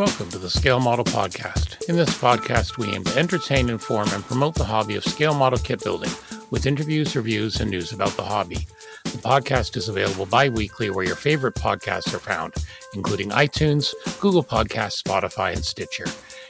Welcome to the Scale Model Podcast. In this podcast, we aim to entertain, inform, and promote the hobby of scale model kit building with interviews, reviews, and news about the hobby. The podcast is available bi weekly where your favorite podcasts are found, including iTunes, Google Podcasts, Spotify, and Stitcher.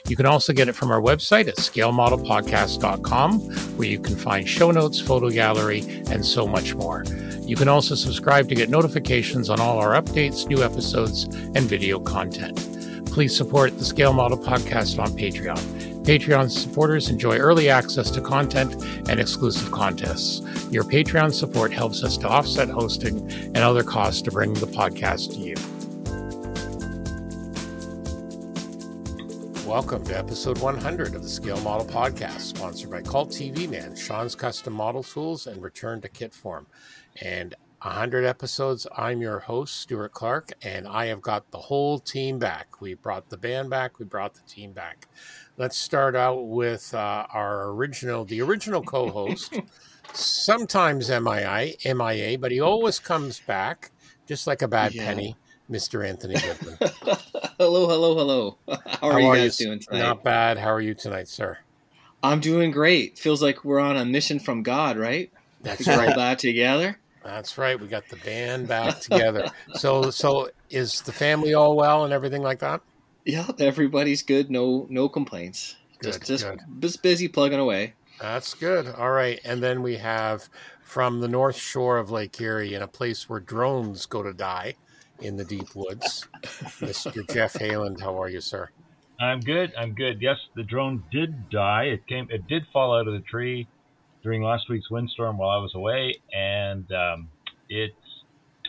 You can also get it from our website at scalemodelpodcast.com, where you can find show notes, photo gallery, and so much more. You can also subscribe to get notifications on all our updates, new episodes, and video content. Please support the Scale Model Podcast on Patreon. Patreon supporters enjoy early access to content and exclusive contests. Your Patreon support helps us to offset hosting and other costs to bring the podcast to you. Welcome to episode 100 of the Scale Model Podcast, sponsored by Cult TV Man, Sean's Custom Model Tools, and Return to Kit Form. And 100 episodes. I'm your host, Stuart Clark, and I have got the whole team back. We brought the band back, we brought the team back. Let's start out with uh, our original, the original co host, sometimes MIA, MIA, but he always comes back, just like a bad yeah. penny, Mr. Anthony Goodman. hello, hello, hello. How are How you are guys you? doing tonight? Not bad. How are you tonight, sir? I'm doing great. Feels like we're on a mission from God, right? That's right. All that together. That's right. We got the band back together. so, so is the family all well and everything like that? Yeah, everybody's good. No, no complaints. Good, just, just, good. just busy plugging away. That's good. All right, and then we have from the north shore of Lake Erie, in a place where drones go to die, in the deep woods, Mr. Geoff Hayland. How are you, sir? I'm good. I'm good. Yes, the drone did die. It came. It did fall out of the tree during last week's windstorm while I was away, and um, it's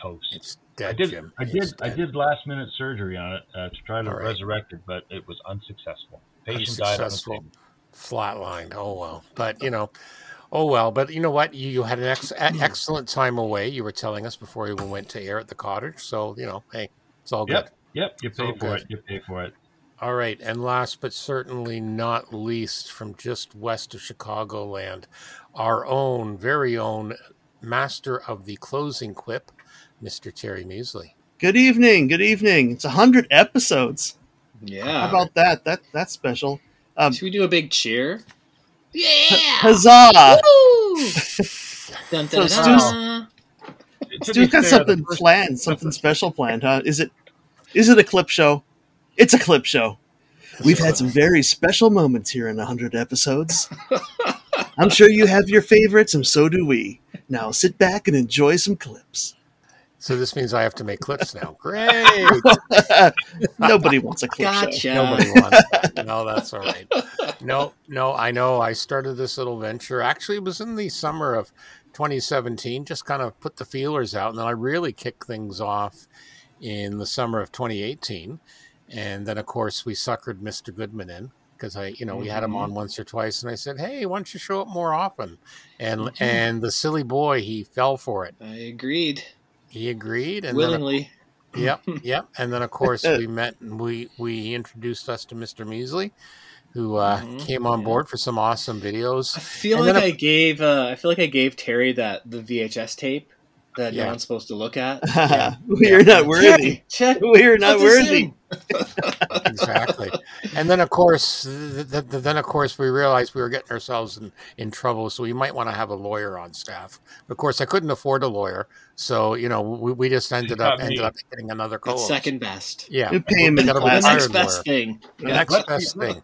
toast. It's dead, I did, Jim. I did. I did last minute surgery on it uh, to try to right. resurrect it, but it was unsuccessful. Patient unsuccessful. died Flatlined. Oh well, but you know. Oh well, but you know what? You, you had an ex- excellent time away. You were telling us before you went to air at the cottage. So you know, hey, it's all yep, good. Yep, you pay for good. it. You pay for it. All right, and last but certainly not least, from just west of Chicagoland, our own, very own master of the closing quip, Mr. Terry Measley. Good evening. Good evening. It's a hundred episodes. Yeah. How about that? That that's special. Um, Should we do a big cheer? Yeah! Huzzah! dun, dun, so Stu's, Stu's got fair, something planned, something special planned, huh? Is it? Is it a clip show? It's a clip show. We've had some very special moments here in 100 episodes. I'm sure you have your favorites, and so do we. Now sit back and enjoy some clips. So this means I have to make clips now. Great. Nobody wants a clip gotcha. show. Nobody wants. It. No, that's all right. No, no, I know. I started this little venture. Actually, it was in the summer of 2017. Just kind of put the feelers out, and then I really kicked things off in the summer of 2018 and then, of course, we suckered Mr. Goodman in because I, you know, we had him on mm-hmm. once or twice, and I said, "Hey, why don't you show up more often?" And mm-hmm. and the silly boy, he fell for it. I agreed. He agreed and willingly. Then, yep, yep. And then, of course, we met and we we introduced us to Mr. Measley, who uh, mm-hmm. came on board for some awesome videos. I feel and like I gave uh, I feel like I gave Terry that the VHS tape that yeah. no one's supposed to look at. Yeah. we are not worthy. Check, check we are not worthy. exactly. And then, of course, th- th- then of course, we realized we were getting ourselves in, in trouble. So we might want to have a lawyer on staff. Of course, I couldn't afford a lawyer, so you know, we, we just ended up ended up getting another co Second best. Yeah, you pay him the next best lawyer. thing. The yeah. next best thing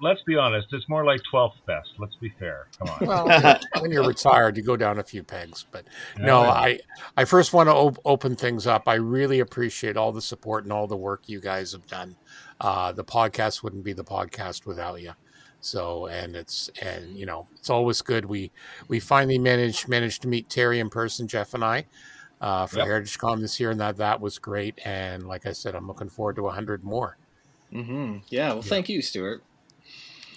let's be honest. It's more like 12th best. Let's be fair. Come on. Well, when you're retired, you go down a few pegs. But no, I, I first want to op- open things up. I really appreciate all the support and all the work you guys have done. Uh, the podcast wouldn't be the podcast without you. So, and it's, and you know, it's always good. We, we finally managed, managed to meet Terry in person, Geoff and I, uh, for yep. Heritage Con this year. And that, that was great. And like I said, I'm looking forward to a hundred more. Mm-hmm. Yeah. Well, yeah. thank you, Stuart.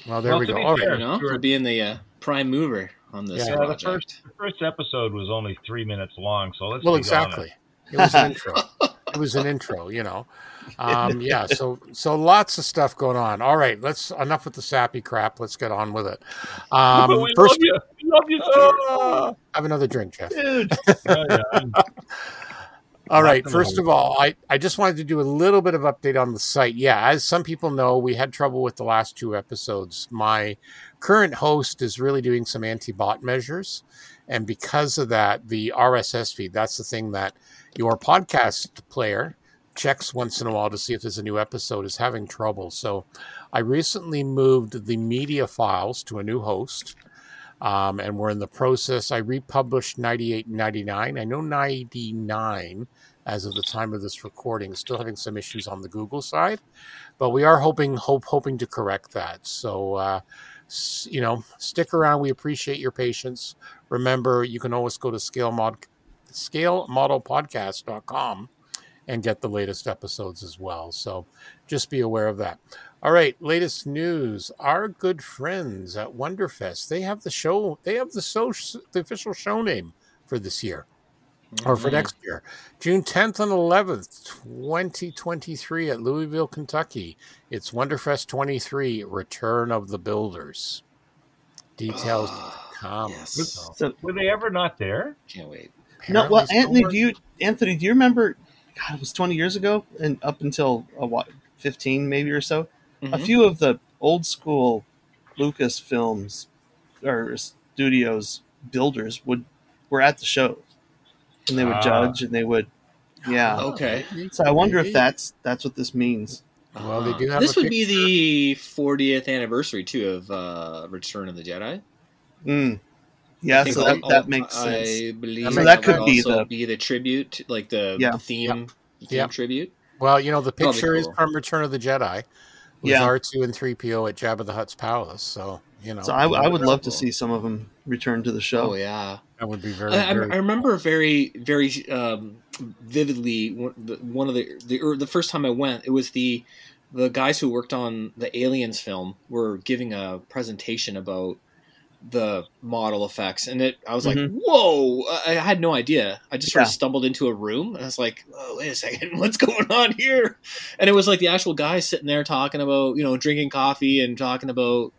Well, there well, we go. All fair, right, you know, for being the uh, prime mover on this. Yeah, the first the first episode was only three minutes long, so let's. Well, exactly. It was an intro. it was an intro, you know. Um, yeah, so so lots of stuff going on. All right, let's enough with the sappy crap. Let's get on with it. Um, we first, love you. We love you, sir. Uh, have another drink, Geoff. oh, yeah. All right. First of all, I, I just wanted to do a little bit of update on the site. Yeah, as some people know, we had trouble with the last two episodes. My current host is really doing some anti bot measures. And because of that, the RSS feed, that's the thing that your podcast player checks once in a while to see if there's a new episode, is having trouble. So I recently moved the media files to a new host. Um, and we're in the process. I republished 98 and 99. I know 99, as of the time of this recording, still having some issues on the Google side, but we are hoping hope hoping to correct that. So, uh, you know, stick around. We appreciate your patience. Remember, you can always go to scale mod scalemodelpodcast.com and get the latest episodes as well. So just be aware of that. All right, latest news. Our good friends at Wonderfest, they have the show, they have the so the official show name for this year. Mm-hmm. Or for mm-hmm. next year, June 10th and 11th, 2023 at Louisville, Kentucky. It's Wonderfest 23 Return of the Builders. Details oh, come. Yes. So, were they ever not there? Can't wait. no, well, Anthony, do you Anthony, do you remember God, it was 20 years ago and up until a what, 15 maybe or so? Mm-hmm. A few of the old school Lucas films or studios builders would were at the show and they would uh, judge and they would yeah okay so i wonder if that's that's what this means well they do have this would picture. be the 40th anniversary too of uh return of the jedi mm. Yeah so that, that makes sense i believe so that could be the be the tribute like the, yeah. the theme, yep. theme yep. tribute well you know the picture cool. is from return of the jedi with yeah. R2 and 3PO at Jabba the Hutt's palace. So, you know. So I, I would love to see some of them return to the show. Oh, yeah. That would be very, I, very I remember very, very um, vividly one of the, the, the first time I went, it was the, the guys who worked on the Aliens film were giving a presentation about the model effects and it i was like mm-hmm. whoa i had no idea i just sort yeah. of stumbled into a room and i was like oh, wait a second what's going on here and it was like the actual guy sitting there talking about you know drinking coffee and talking about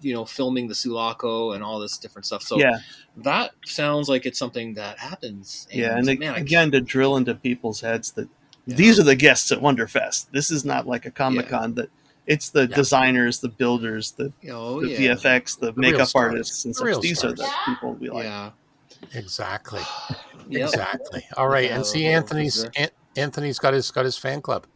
you know filming the sulaco and all this different stuff so yeah that sounds like it's something that happens and, yeah and like, man, again to drill into people's heads that yeah. these are the guests at wonderfest this is not like a comic-con yeah. that it's the yeah. designers, the builders, the, oh, the yeah. VFX, the, the makeup artists, and such. These stars. are the people we like. Yeah, exactly, yep. exactly. All right, and see, oh, Anthony's An- Anthony's got his got his fan club.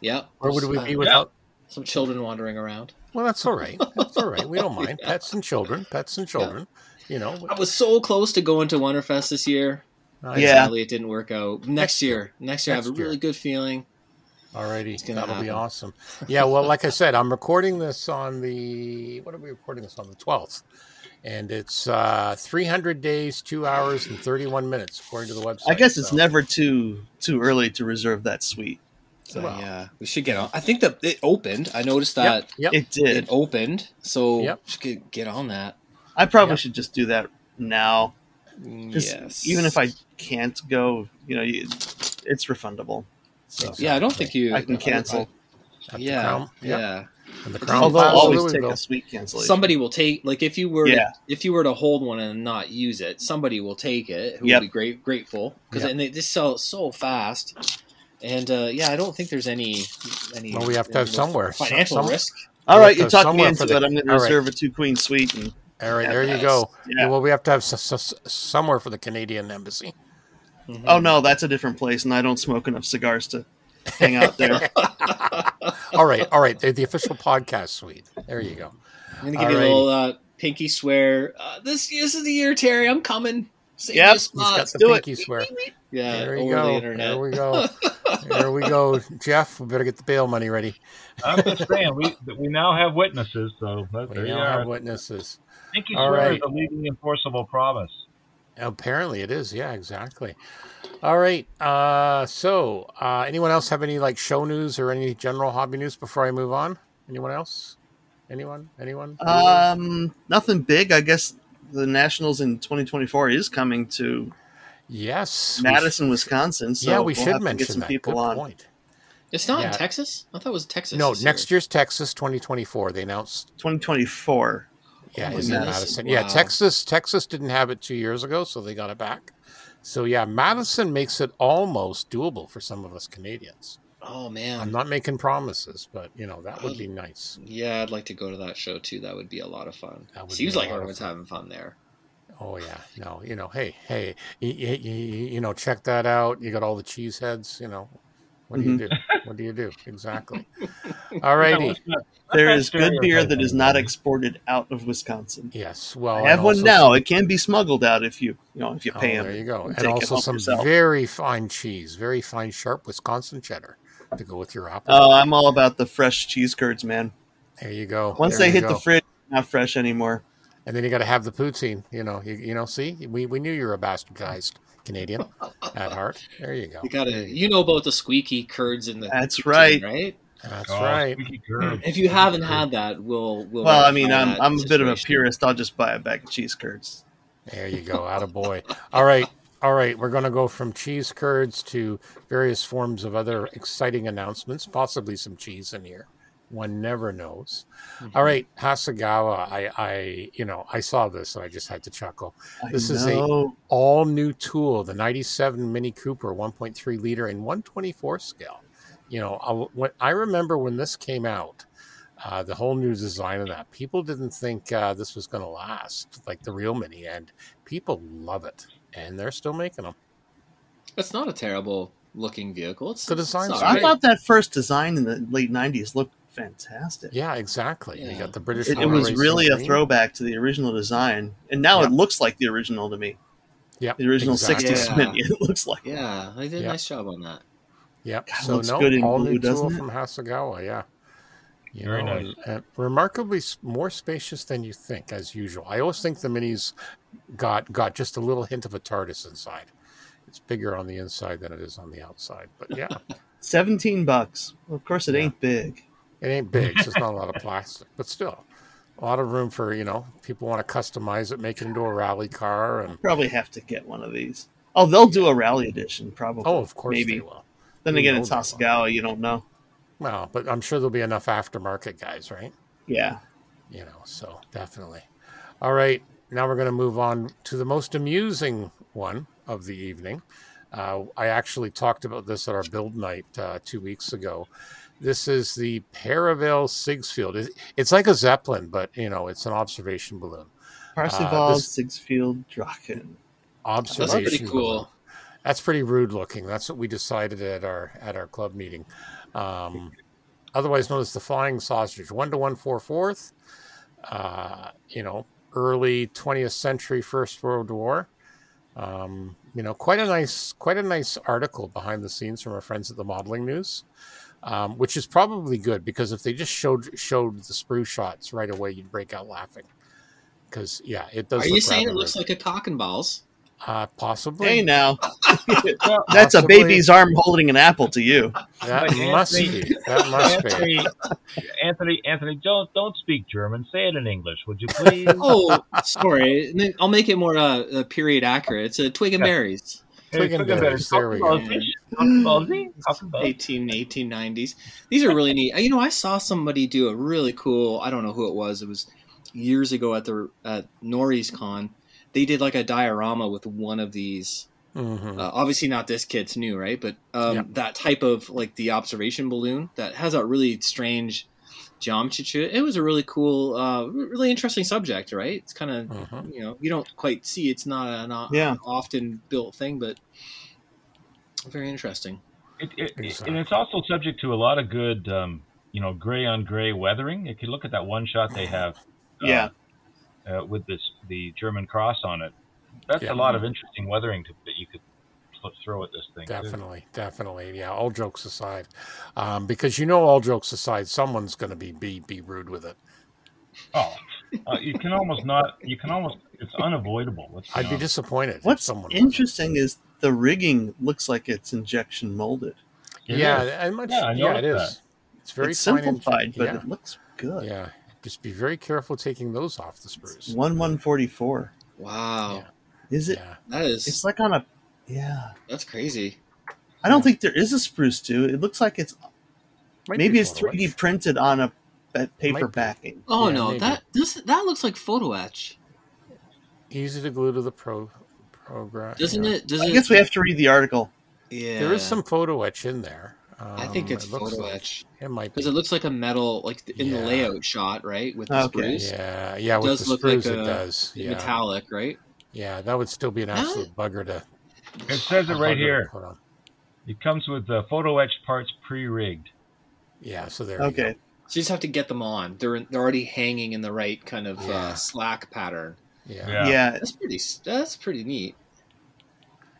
Yeah, where would we be without some children wandering around? Well, that's all right. That's all right. We don't mind yeah. pets and children. Pets and children. You know, I was so close to going to Wonderfest this year. Oh, yeah, sadly, it didn't work out. Next year, next year, I have a really good feeling. Alrighty, that'll happen. be awesome. Yeah, well, like I said, I'm recording this on the what are we recording this on the 12th, and it's uh, 300 days, two hours, and 31 minutes according to the website. I guess it's so. never too too early to reserve that suite. So well, yeah, we should get on. I think that it opened. I noticed that yep, yep. it did. It opened, so yep. should get, get on that. I probably yep. should just do that now. Yes. Even if I can't go, you know, it's refundable. So, yeah, I don't think you. I can cancel. I, I, yeah, yeah. And the crown Although I'll always take a sweet cancellation. Somebody will take like if you were yeah. to, if you were to hold one and not use it, somebody will take it who yep. will be great grateful because yep. and they just sell it so fast. And uh, yeah, I don't think there's any any. Well, we have to have somewhere financial some, risk. All right, you talked me into it. I'm going to reserve right. a two queen suite. And all right, there you go. Yeah. Well, we have to have s- s- somewhere for the Canadian embassy. Mm-hmm. Oh no, that's a different place, and I don't smoke enough cigars to hang out there. all right, all right. They're the official podcast suite. There you go. I'm gonna give all you right. a little uh, pinky swear. Uh, this, this is the year, Terry. I'm coming. Save yep, he's got the Do pinky it. swear. Yeah, there we go. The there we go. there we go. Geoff, we better get the bail money ready. I'm just saying, we we now have witnesses, so we now have witnesses. Pinky All swear right. is a legally enforceable promise. Apparently, it is. Yeah, exactly. All right. Uh, so, uh, anyone else have any like show news or any general hobby news before I move on? Anyone else? Anyone? Anyone? Um, nothing big. I guess the Nationals in 2024 is coming to. Yes, Madison, Wisconsin. So yeah, we we'll should mention some that. people Good on. Point. It's not yeah. in Texas. I thought it was Texas. No, next year. year's Texas 2024. They announced 2024. Yeah, is in Madison. Wow. Yeah, Texas. Texas didn't have it two years ago, so they got it back. So yeah, Madison makes it almost doable for some of us Canadians. Oh man, I'm not making promises, but you know that would be Um, nice. yeah, I'd like to go to that show too. That would be a lot of fun. Seems like everyone's fun. having fun there. Oh yeah, no, you know, hey, hey, you, you, you know, check that out. You got all the cheese heads. You know, what do you mm-hmm. do? What do you do exactly? All righty. Let's not- let's There not is good beer that is not exported out of Wisconsin. Yes. Well, I have one also now. It can be smuggled out if you, you know, if you Oh, pay them. there you go. and And also some yourself. very fine cheese, very fine, sharp Wisconsin cheddar to go with your apple. Oh, I'm all about the fresh cheese curds, man. there you go. Once There they you hit the fridge, not fresh anymore. and then you got to have the poutine. You know, you, you know. See, we, we knew you were a bastardized Canadian at heart. There you go. You gotta, you know about the squeaky curds in the. That's kitchen, right. right? That's Oh, right. If you haven't had that, we'll. we'll Well, I mean, I'm I'm a bit of a purist. I'll just buy a bag of cheese curds. There you go. Out of boy. All right. All right. We're going to go from cheese curds to various forms of other exciting announcements, possibly some cheese in here. One never knows. Mm-hmm. All right. Hasegawa. I, I, you know, I saw this and I just had to chuckle. This I is a- All new tool, the 97 Mini Cooper 1.3 liter and 124 scale. You know, I, when, I remember when this came out, uh, the whole new design of that, people didn't think uh, this was going to last like the real Mini, and people love it. And they're still making them. It's not a terrible looking vehicle. It's The design. I thought that first design in the late '90s looked fantastic. Yeah, exactly. You got the British. It, it was really a throwback to the original design, and now Yeah. it looks like the original to me. Yep, The original exactly. '60s Yeah. Mini. It looks like. Yeah, they did a Yeah. nice job on that. Yep. God, so looks no, good in all blue, new tool doesn't it? from Hasegawa. Yeah. You Very know, nice. and, and remarkably more spacious than you think, as usual. I always think the minis got got just a little hint of a TARDIS inside. It's bigger on the inside than it is on the outside. But yeah, Seventeen bucks. Well, of course, it Yeah. ain't big. It ain't big. So it's not a lot of plastic, but still, a lot of room for you know people want to customize it, make it into a rally car, and Probably have to get one of these. Oh, they'll do a rally edition, probably. oh, of course maybe. they will. Then again, it's will. You don't know. Well, but I'm sure there'll be enough aftermarket guys, right? Yeah. you know so definitely all right now we're going to move on to the most amusing one of the evening uh, i actually talked about this at our build night uh, two weeks ago this is the Parsival Sigsfeld. It's like a Zeppelin, but you know, it's an observation balloon. Parsival, this- Sigsfeld, Drachen. Observation. That's pretty balloon. cool. That's pretty rude looking. That's what we decided at our at our club meeting. Um, otherwise known as the flying sausage, one to one four fourth. Uh, you know, early twentieth century, First World War. Um, you know, quite a nice quite a nice article behind the scenes from our friends at the Modeling News. Um, which is probably good because if they just showed showed the sprue shots right away, you'd break out laughing. Because yeah, it does. Are you look saying it rather looks like a cock and balls? uh, possibly? Hey now, Well, that's a baby's arm holding an apple to you. That But must Anthony- be. That must be. Anthony, Anthony, Anthony, don't don't speak German. Say it in English, would you please? Oh, sorry. I'll make it more uh, uh, period accurate. It's a twig and Yeah. berries. Twig and berries, there we go. 18, 1890s. These are really neat. You know, I saw somebody do a really cool. I don't know who it was. It was years ago at the at Nori's Con. They did like a diorama with one of these. Mhm. Uh, obviously, not this kit's new, right? But um, Yep. that type of like the observation balloon that has a really strange geometry it. It was a really cool, uh, really interesting subject, right? It's kind of Mhm. you know you don't quite see. It's not an o- Yeah. often built thing, but very interesting. It, it, Exactly. And it's also subject to a lot of good, um, you know, gray on gray weathering. If you look at that one shot they have, uh, Yeah. uh, with this the German cross on it, that's Yeah. a lot of interesting weathering to, that you could pl- throw at this thing. too. Definitely, definitely. Yeah, all jokes aside, um, because you know, all jokes aside, someone's going to be, be be rude with it. Oh, uh, you can almost not. You can almost. It's unavoidable. Let's I'd be honest. disappointed. if What's someone interesting is the rigging looks like it's injection molded. It Yeah, is. and much, Yeah, I yeah, it noticed is. It's very it's fine and- simplified, but yeah, it looks good. yeah. Just be very careful taking those off the sprues. One one forty four. Wow, Yeah. Is it? Yeah, that is It's like on a. Yeah. that's crazy. I don't think there is a spruce too. It looks like it's Might maybe it's 3D printed on a a paper backing. Oh Yeah, no, maybe. that this that looks like photo etch. Easy to glue to the pro Progress. Doesn't yeah. it? Does I it? guess we have to read the article. Yeah. There is some photo etch in there. I think Um, it's it looks photo like- etch It might because it looks like a metal, like in Yeah. the layout shot, right? With the Okay. sprues, Yeah, yeah. With does the look like screws, it does. Yeah, metallic, right? yeah. That would still be an absolute bugger to. It says it right here. put on. It comes with the photo etched parts pre-rigged. Yeah. So there. You Okay. go. So you just have to get them on. They're they're already hanging in the right kind of Yeah. uh, slack pattern. Yeah. Yeah. Yeah. That's pretty. That's pretty neat.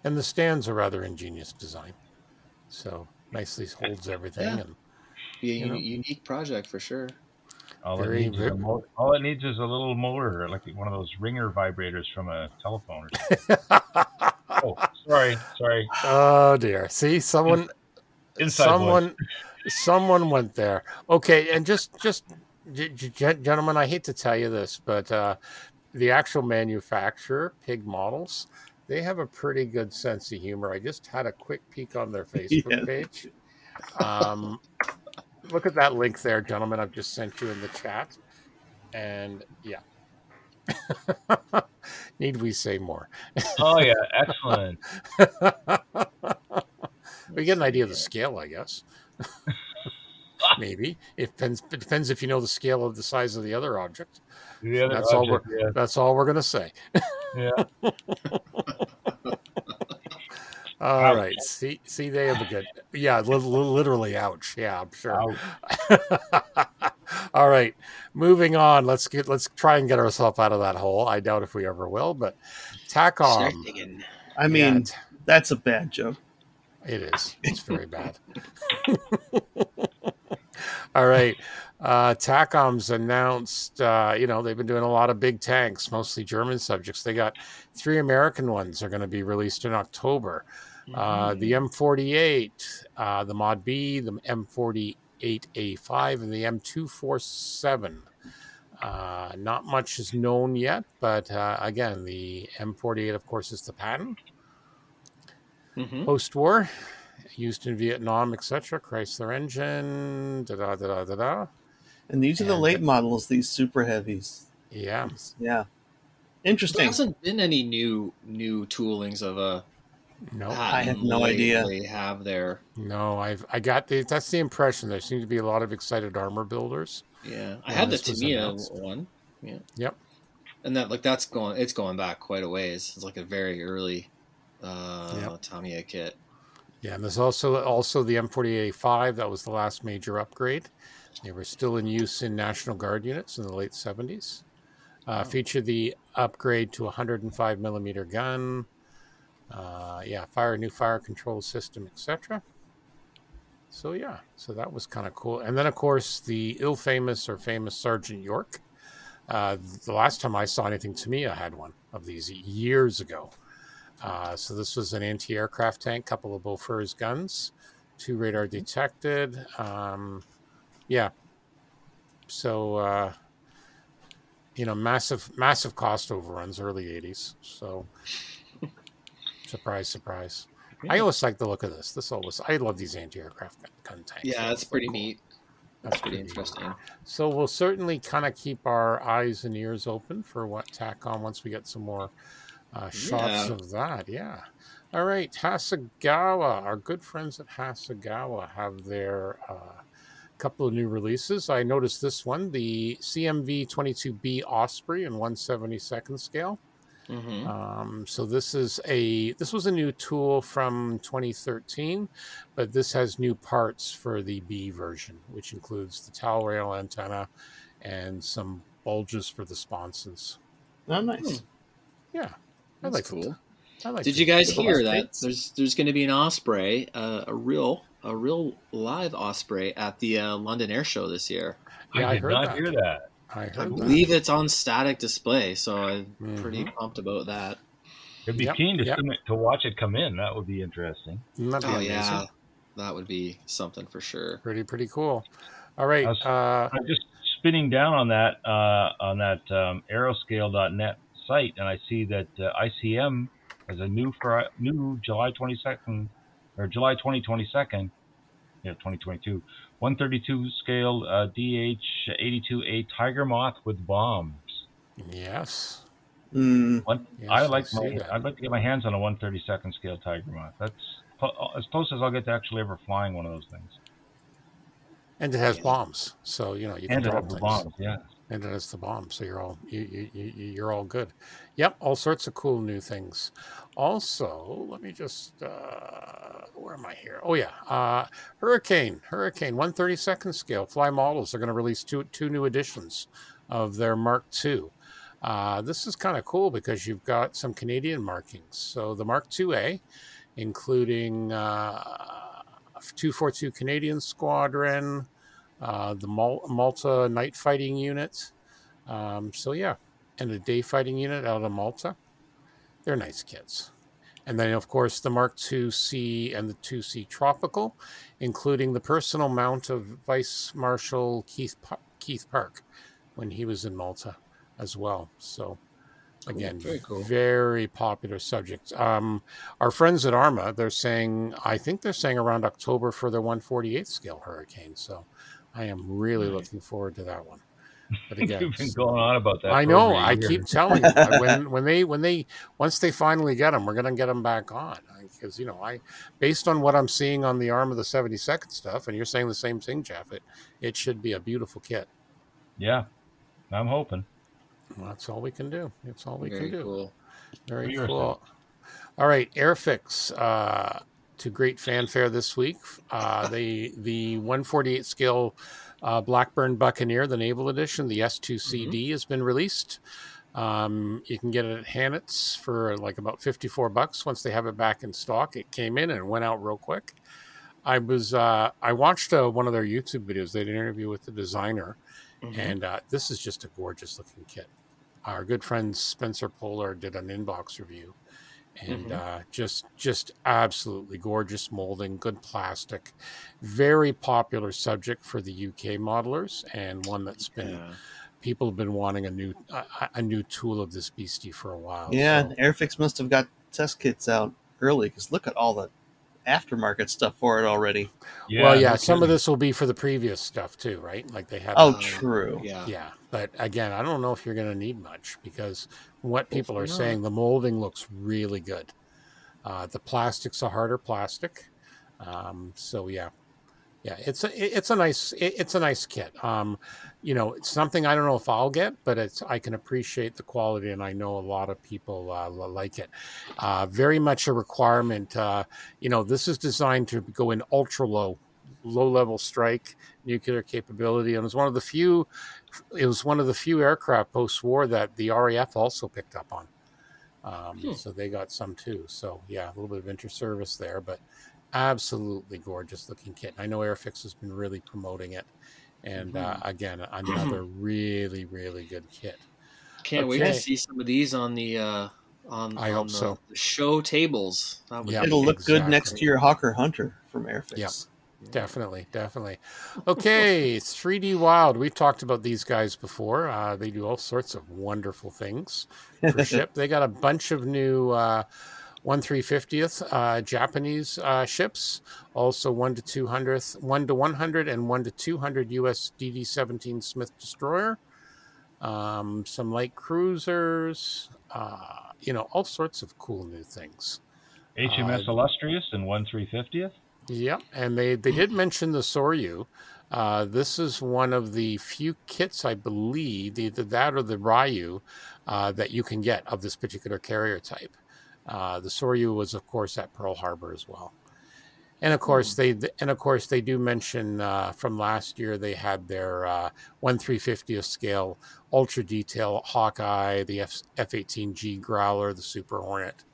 And the stand's a rather ingenious design. So nicely holds everything. Yeah. And Be a You know. unique project for sure. All Very it needs is mo- all it needs is a little motor, like one of those ringer vibrators from a telephone. Or something. oh, sorry, sorry. oh dear. See, someone, Inside someone, voice. someone went there. Okay, and just, just, g- g- gentlemen, I hate to tell you this, but uh, the actual manufacturer, Pig Models, they have a pretty good sense of humor. I just had a quick peek on their Facebook Yeah. page. Um, look at that link there, gentlemen. I've just sent you in the chat, and yeah. Need we say more? Oh yeah, excellent. we get an idea of the scale, I guess. Maybe it depends. It depends if you know the scale of the size of the other object. The other That's all object, yeah, That's all we're gonna say. yeah. All Ouch. right. See, see, they have a good. Yeah, li- li- literally, ouch. Yeah, I'm sure. Ouch. all right, moving on. Let's get. Let's try and get ourselves out of that hole. I doubt if we ever will, but Start Takom. I mean, yeah, that's a bad joke. It is. It's very bad. All right. Uh, Takom's announced, uh, you know, they've been doing a lot of big tanks, mostly German subjects. They got three American ones are going to be released in October. Uh, the M48, uh, the Mod B, the M48A5, and the M247. Uh, not much is known yet, but uh, again, the M48, of course, is the Patton Mhm. post-war, used in Vietnam, etc. Chrysler engine, da da da da da da. And these are the And- late models, these super heavies. Yeah, Yeah. Interesting. There Interesting. hasn't been any new new toolings of a no, I have no like idea. They have there. no. I've I got the that's the impression. There seem to be a lot of excited armor builders. Yeah, I When had the this was Tamiya announced. one. Yeah. Yep. And that like that's going it's going back quite a ways. It's like a very early uh Yep. Tamiya kit. Yeah, and there's also also the M48A5. That was the last major upgrade. They were still in use in National Guard units in the late 70s. Uh, Oh. Featured the upgrade to 105 millimeter gun. Uh, yeah, fire new fire control system, etc. So yeah, so that was kind of cool. And then of course the ill famous or famous Sergeant York. Uh, the last time I saw anything to me, I had one of these years ago. Uh, so this was an anti-aircraft tank, couple of Bofors guns, two radar detected. Um, yeah. So uh, you know, massive, massive cost overruns, early '80s. So surprise, surprise. I always like the look of this. This always, I love these anti-aircraft gun, gun tanks. Yeah, They're- that's they're pretty cool. neat. That's Pretty pretty interesting. So we'll certainly kind of keep our eyes and ears open for what Takom once we get some more uh, shots Yeah. of that. Yeah. All right, Hasegawa, our good friends at Hasegawa have their uh, couple of new releases. I noticed this one, the CMV 22B Osprey in 172nd scale. Hmm Um, so this is a this was a new tool from 2013, but this has new parts for the B version, which includes the towel rail antenna and some bulges for the sponsons. Oh, nice. Yeah, I That's like cool. it. I like. Did it. you guys Little hear Ospreys. that? There's there's going to be an Osprey, uh, a real a real live Osprey at the uh, London Air Show this year. Yeah, I I did heard not that. hear that. I I heard that. believe it's on static display, so I'm pretty Mhm. pumped about that. I'd be Yep, keen to yep. it- to watch it come in. That would be interesting. Wouldn't that be Oh amazing? yeah, that would be something for sure. Pretty pretty cool. All right. I was- Uh, I'm just spinning down on that uh, on that um, aeroscale.net site, and I see that uh, ICM has a new for new July 22nd or July 2022, yeah, 2022, 132 scale uh, DH82A Tiger Moth with bombs. yes. Mm. One, Yes, I I like see my, that. I'd like to get my hands on a 132nd scale Tiger Moth. That's as close as I'll get to actually ever flying one of those things. And it has bombs, so you know you can And it drop has the things. bombs, yeah. And then it's the bomb. So you're all you, you, you you're all good. Yep, all sorts of cool new things. Also, let me just uh, where am I here? Oh yeah, uh, Hurricane Hurricane 132nd scale fly models are going to release two two new editions of their Mark II. Uh, this is kind of cool because you've got some Canadian markings. So the Mark IIA, including uh, 242 Canadian Squadron, uh, the Mal- Malta Night Fighting Unit. Um, so yeah, and the Day Fighting Unit out of Malta. They're nice kits. And then, of course, the Mark II-C and the 2C Tropical, including the personal mount of Vice Marshal Keith Pa- Keith Park when he was in Malta as well. So, again, very cool. very popular subject. Um, our friends at Arma, they're saying, I think they're saying around October for their 148 scale Hurricane. So, I am really looking forward to that one. But again, You've been going on about that. I know. I a I year. keep telling you when when they when they once they finally get them, we're gonna get them back on because you know I based on what I'm seeing on the arm of the 72nd stuff, and you're saying the same thing, Geoff. It it should be a beautiful kit. Yeah, I'm hoping. Well, that's all we can do. That's all we Very can do. cool. Very cool. All right, Airfix uh, to great fanfare this week. Uh, the the 148 scale uh, Blackburn Buccaneer, the Naval Edition, the S2CD has been released. Um, you can get it at Hannants for like about 54 bucks once they have it back in stock. It came in and went out real quick. I was uh, I watched uh, one of their YouTube videos. They did an interview with the designer, Mhm. and uh, this is just a gorgeous looking kit. Our good friend Spencer Pollard did an inbox review, and Mhm. uh, just just absolutely gorgeous molding, good plastic, very popular subject for the UK modelers, and one that's been Yeah. people have been wanting a new a, a new tool of this beastie for a while. Yeah, so- Airfix must have got test kits out early because look at all the aftermarket stuff for it already. Yeah, well, yeah, no some of this will be for the previous stuff too, right? Like they have. Oh, the- true. Yeah. Yeah, but again, I don't know if you're going to need much because what people are saying, the molding looks really good. Uh, the plastic's a harder plastic, um, so yeah, yeah, it's a it's a nice it- it's a nice kit. Um, you know, it's something I don't know if I'll get, but it's I can appreciate the quality, and I know a lot of people uh, like it. Uh, very much a requirement. Uh, you know, this is designed to go in ultra low, low level strike nuclear capability, and it's one of the few. It was one of the few aircraft post war that the RAF also picked up on. Um, Hmm. So they got some too. So yeah, a little bit of inter-service there, but absolutely gorgeous looking kit. I know Airfix has been really promoting it, and uh, Mm-hmm. again, another really really good kit. Can't wait to see some of these on the uh, on, I on hope the, so. the show tables. That would Yeah. It'll look good next to your Hawker Hunter from Airfix. Yep. Definitely, definitely. Okay, 3D Wild. We've talked about these guys before. Uh, they do all sorts of wonderful things for ship. They got a bunch of new uh, one three fiftieth uh, Japanese uh, ships, also one to two hundredth, one to one hundred, and one to two hundred US DD seventeen Smith destroyer. Um, some light cruisers. Uh, you know, all sorts of cool new things. HMS Uh, Illustrious and one three fiftieth. Yeah, and they they did mention the Soryu. Uh, this is one of the few kits, I believe, either that or the Ryu, uh, that you can get of this particular carrier type. Uh, the Soryu was, of course, at Pearl Harbor as well, and of course they and of course they do mention uh, from last year they had their uh, one three fiftieth scale ultra detail Hawkeye, the F F eighteen G Growler, the Super Hornet.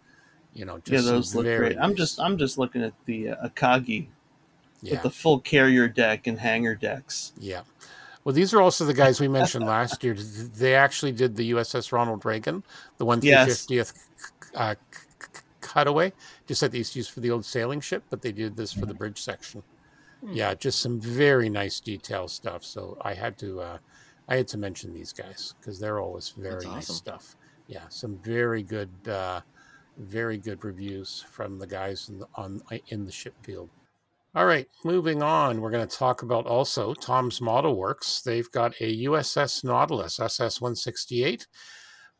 You know, just Yeah, those look very great. I'm just I'm just looking at the uh, Akagi yeah. with the full carrier deck and hangar decks. Yeah. Well, these are also the guys we mentioned last year. They actually did the USS Ronald Reagan, the one three fiftieth uh, cutaway, just that they used to use for the old sailing ship, but they did this for the bridge section. Hmm. Yeah, just some very nice detail stuff. So I had to, uh, I had to mention these guys because they're always very That's nice stuff. Yeah, some very good, uh, very good reviews from the guys in the, on in the ship field. All right, moving on. We're going to talk about also Tom's Model Works. They've got a USS Nautilus SS 168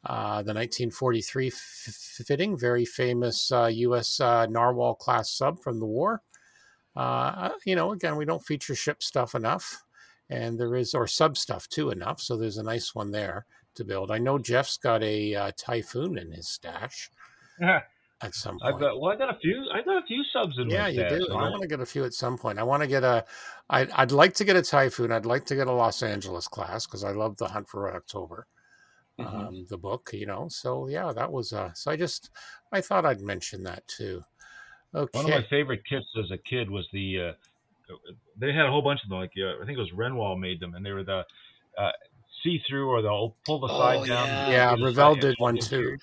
Uh, the 1943 f- fitting, very famous uh, U.S. Uh, Narwhal class sub from the war. Uh, you know, again, we don't feature ship stuff enough, and there is or sub stuff too enough. So there's a nice one there to build. I know Geoff's got a uh, Typhoon in his stash at some point. I've got well, I got a few. I got a few subs in yeah, you stash. do. I want to get a few at some point. I want to get a. I'd, I'd like to get a Typhoon. I'd like to get a Los Angeles class because I love the Hunt for Red October, Mhm. um, the book. You know, so yeah, that was. Uh, so I just I thought I'd mention that too. Okay. One of my favorite kits as a kid was the. Uh, they had a whole bunch of them. Like uh, I think it was Renwal made them, and they were the uh, see through or they'll pull the Oh, side down. yeah. yeah, Revell did one too.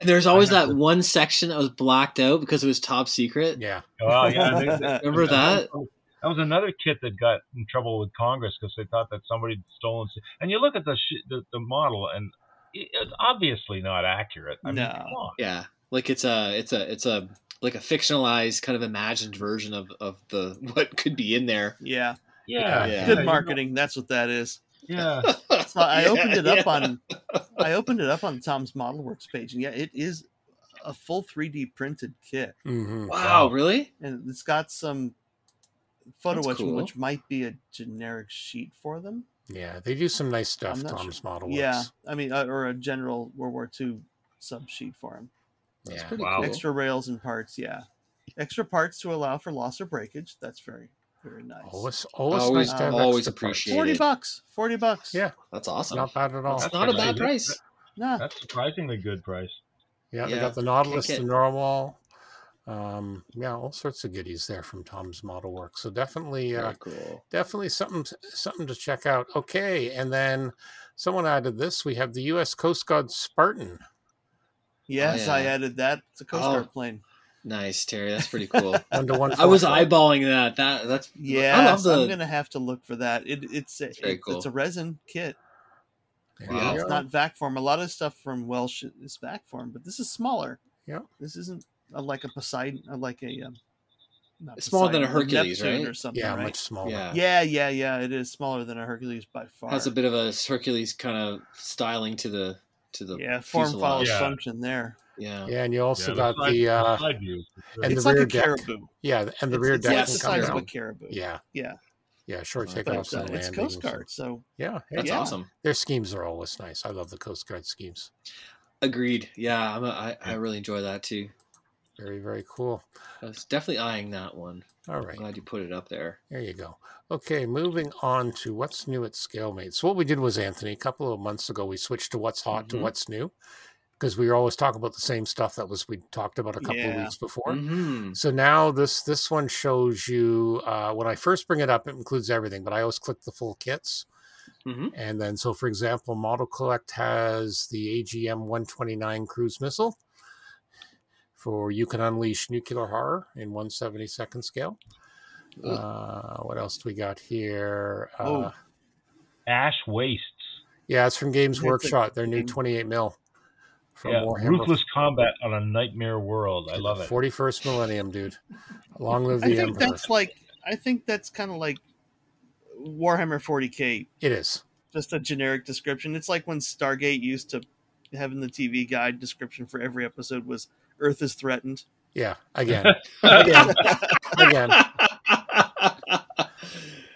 And there's always that one section that was blacked out because it was top secret. Yeah. Oh yeah, they- they- Remember that? That was another kit that got in trouble with Congress because they thought that somebody had stolen. And you look at the sh- the, the model, and it's obviously not accurate. I mean, No. Yeah, like it's a it's a it's a like a fictionalized kind of imagined version of of the what could be in there. Yeah, Yeah, Yeah. good marketing. That's what that is. Know, Yeah, So I Yeah, opened it up yeah. on I opened it up on Tom's Model Works page, and yeah, it is a full 3D printed kit, hmm Wow, really? and it's got some photo etching, cool. which might be a generic sheet for them. Yeah, they do some nice stuff. Tom's sure. model. Yeah, Works. I mean, uh, or a general World War II sub sheet for him. That's Yeah. pretty Wow. cool. Extra rails and parts, yeah. Extra parts to allow for loss or breakage. That's very, very nice. Always, always, Always- nice to have always extra parts. appreciate Forty it. bucks. Forty bucks. Yeah, That's awesome. not bad at all. That's That's not a bad actually- price. Nah. that's surprisingly good price. Yeah, they got the Nautilus, kick the it. Narwhal. Um, yeah, all sorts of goodies there from Tom's Model Work. So definitely, uh, cool. definitely something something to check out. Okay, and then someone added this. We have the U.S. Coast Guard Spartan. Yes, Oh, I added that. It's a Coast Oh. Guard plane. Nice, Terry. That's pretty cool. One to one. I was eyeballing that. That that's Yeah, I love the. I'm gonna have to look for that. It, it's a, very it- cool. it's a resin kit. There Wow. you It's not vac form. A lot of stuff from Welsh is vac form, but this is smaller. Yeah. This isn't a, like a Poseidon, uh, like a um, not It's smaller than a Hercules, Neptune right? Or something, yeah, right? much smaller. yeah. Yeah, yeah, yeah. It is smaller than a Hercules by far. has a bit of a Hercules kind of styling to the to the yeah, form fuselage. follows Yeah. function there. Yeah. Yeah, and you also Yeah, got side- the uh, side view. and it's the like rear a deck. caribou. yeah, and the it's, rear it's deck half can the size of a caribou. Yeah, yeah. yeah, short But, takeoffs But uh, and it's. Coast Guard, so Yeah, hey, That's Yeah. awesome. their schemes are always nice. I love the Coast Guard schemes. Agreed. Yeah, I'm a, I, I really enjoy that too. Very, very cool. I was definitely eyeing that one. All right. I'm glad you put it up there. There you go. Okay, moving on to what's new at ScaleMate. So what we did was Anthony, a couple of months ago, we switched to what's hot to Mhm. what's new because we were always talking about the same stuff that was we talked about a couple of weeks before. hmm So now this this one shows you uh, when I first bring it up, it includes everything, but I always click the full kits. hmm And then, so for example, Model Collect has the AGM 129 cruise missile for you can unleash nuclear horror in 172nd scale. Uh, what else do we got here? Uh, Oh. Ash Wastes. yeah, it's from Games It's a Workshop. Their new 28 mil from Yeah, Warhammer. ruthless combat on a nightmare world. I love it. 41st millennium, dude. Long live I think Emperor. that's like I think that's kind of like Warhammer 40k, It is. just a generic description. It's like when Stargate used to have in the TV guide description for every episode was Earth is threatened. Yeah, again. again. Again.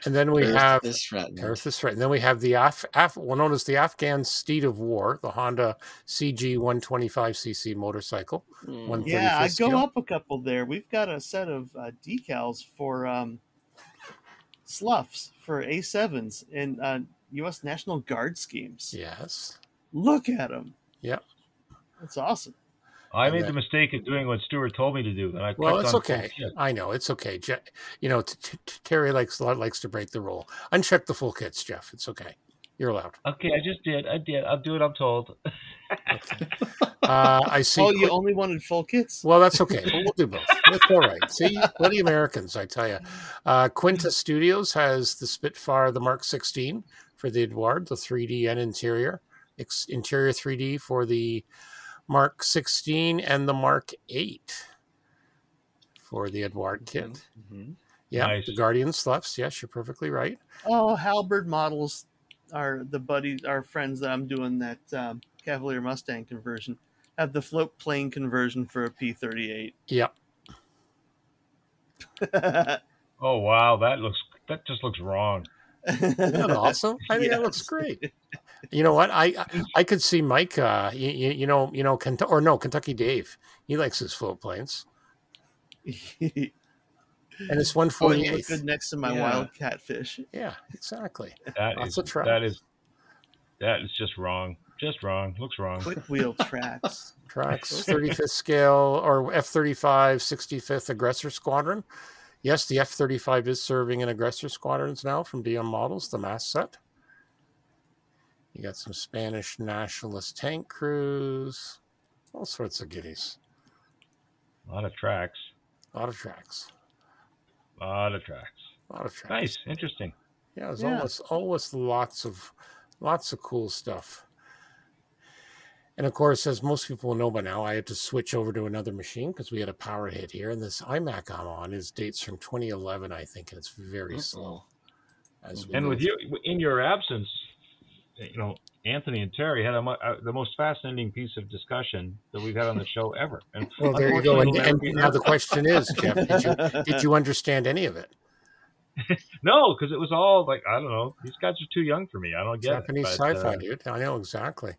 And then we Earth have is threatened. Earth is threatened. Then we have the Af, Af well known as the Afghan Steed of War, the Honda CG 125cc motorcycle. Mm. Yeah, I go scale. up a couple there. We've got a set of uh, decals for um, sloughs for A7s in uh, U.S. National Guard schemes. Yes. Look at them. Yep. That's awesome. I made that- the mistake of doing what Stuart told me to do, and I Well, it's okay. I know it's okay. Je- you know, t- t- t- Terry likes likes to break the rule. Uncheck the full kits, Geoff. It's okay. You're allowed. Okay, I just did. I did. I'll do what I'm told. Uh, I see. oh, you Quin- only wanted full kits? well, that's okay. We'll, we'll do both. That's all right. See, bloody Americans, I tell you. Uh, Quinta Studios has the Spitfire, the Mark 16 for the Eduard, the 3D and interior. Ex- interior 3D for the Mark 16 and the Mark 8 for the Eduard kit. Mhm. Yeah, Nice. the Guardian Sluffs. Yes, you're perfectly right. Oh, Halberd models are the buddies, our friends that I'm doing that um, Cavalier Mustang conversion have the float plane conversion for a P thirty eight. Yep. Oh wow, that looks that just looks wrong. Isn't that awesome? I think that looks great. You know what? I I- I could see Mike. Uh, you, you know, you know, Kentu- or no, Kentucky Dave. He likes his float planes, and it's one Oh, forty it look good next to my Yeah. wild catfish. Yeah, exactly. That Lots is of tracks. that is that is just wrong. Just wrong. Looks wrong. Quick wheel tracks. Tracks 35th scale or F 35 65th Aggressor Squadron. Yes, the F 35 is serving in Aggressor Squadrons now from DM Models, the mass set. You got some Spanish nationalist tank crews, all sorts of goodies. A lot of tracks. A lot of tracks. A lot of tracks. A lot of tracks. Nice. Interesting. Yeah, there's Yeah. always always lots of lots of cool stuff. And of course, as most people know by now, I had to switch over to another machine because we had a power hit here. And this iMac I'm on is dates from 2011, I think, and it's very slow. As we And go with you, in your absence, you know, Anthony and Terry had a, mo- uh, the most fascinating piece of discussion that we've had on the show ever. And Well, there you go. And, and now the question is, Geoff, did you, did you understand any of it? no, because it was all like I don't know. These guys are too young for me. I don't get Japanese it. but, sci-fi, uh, dude. I know exactly,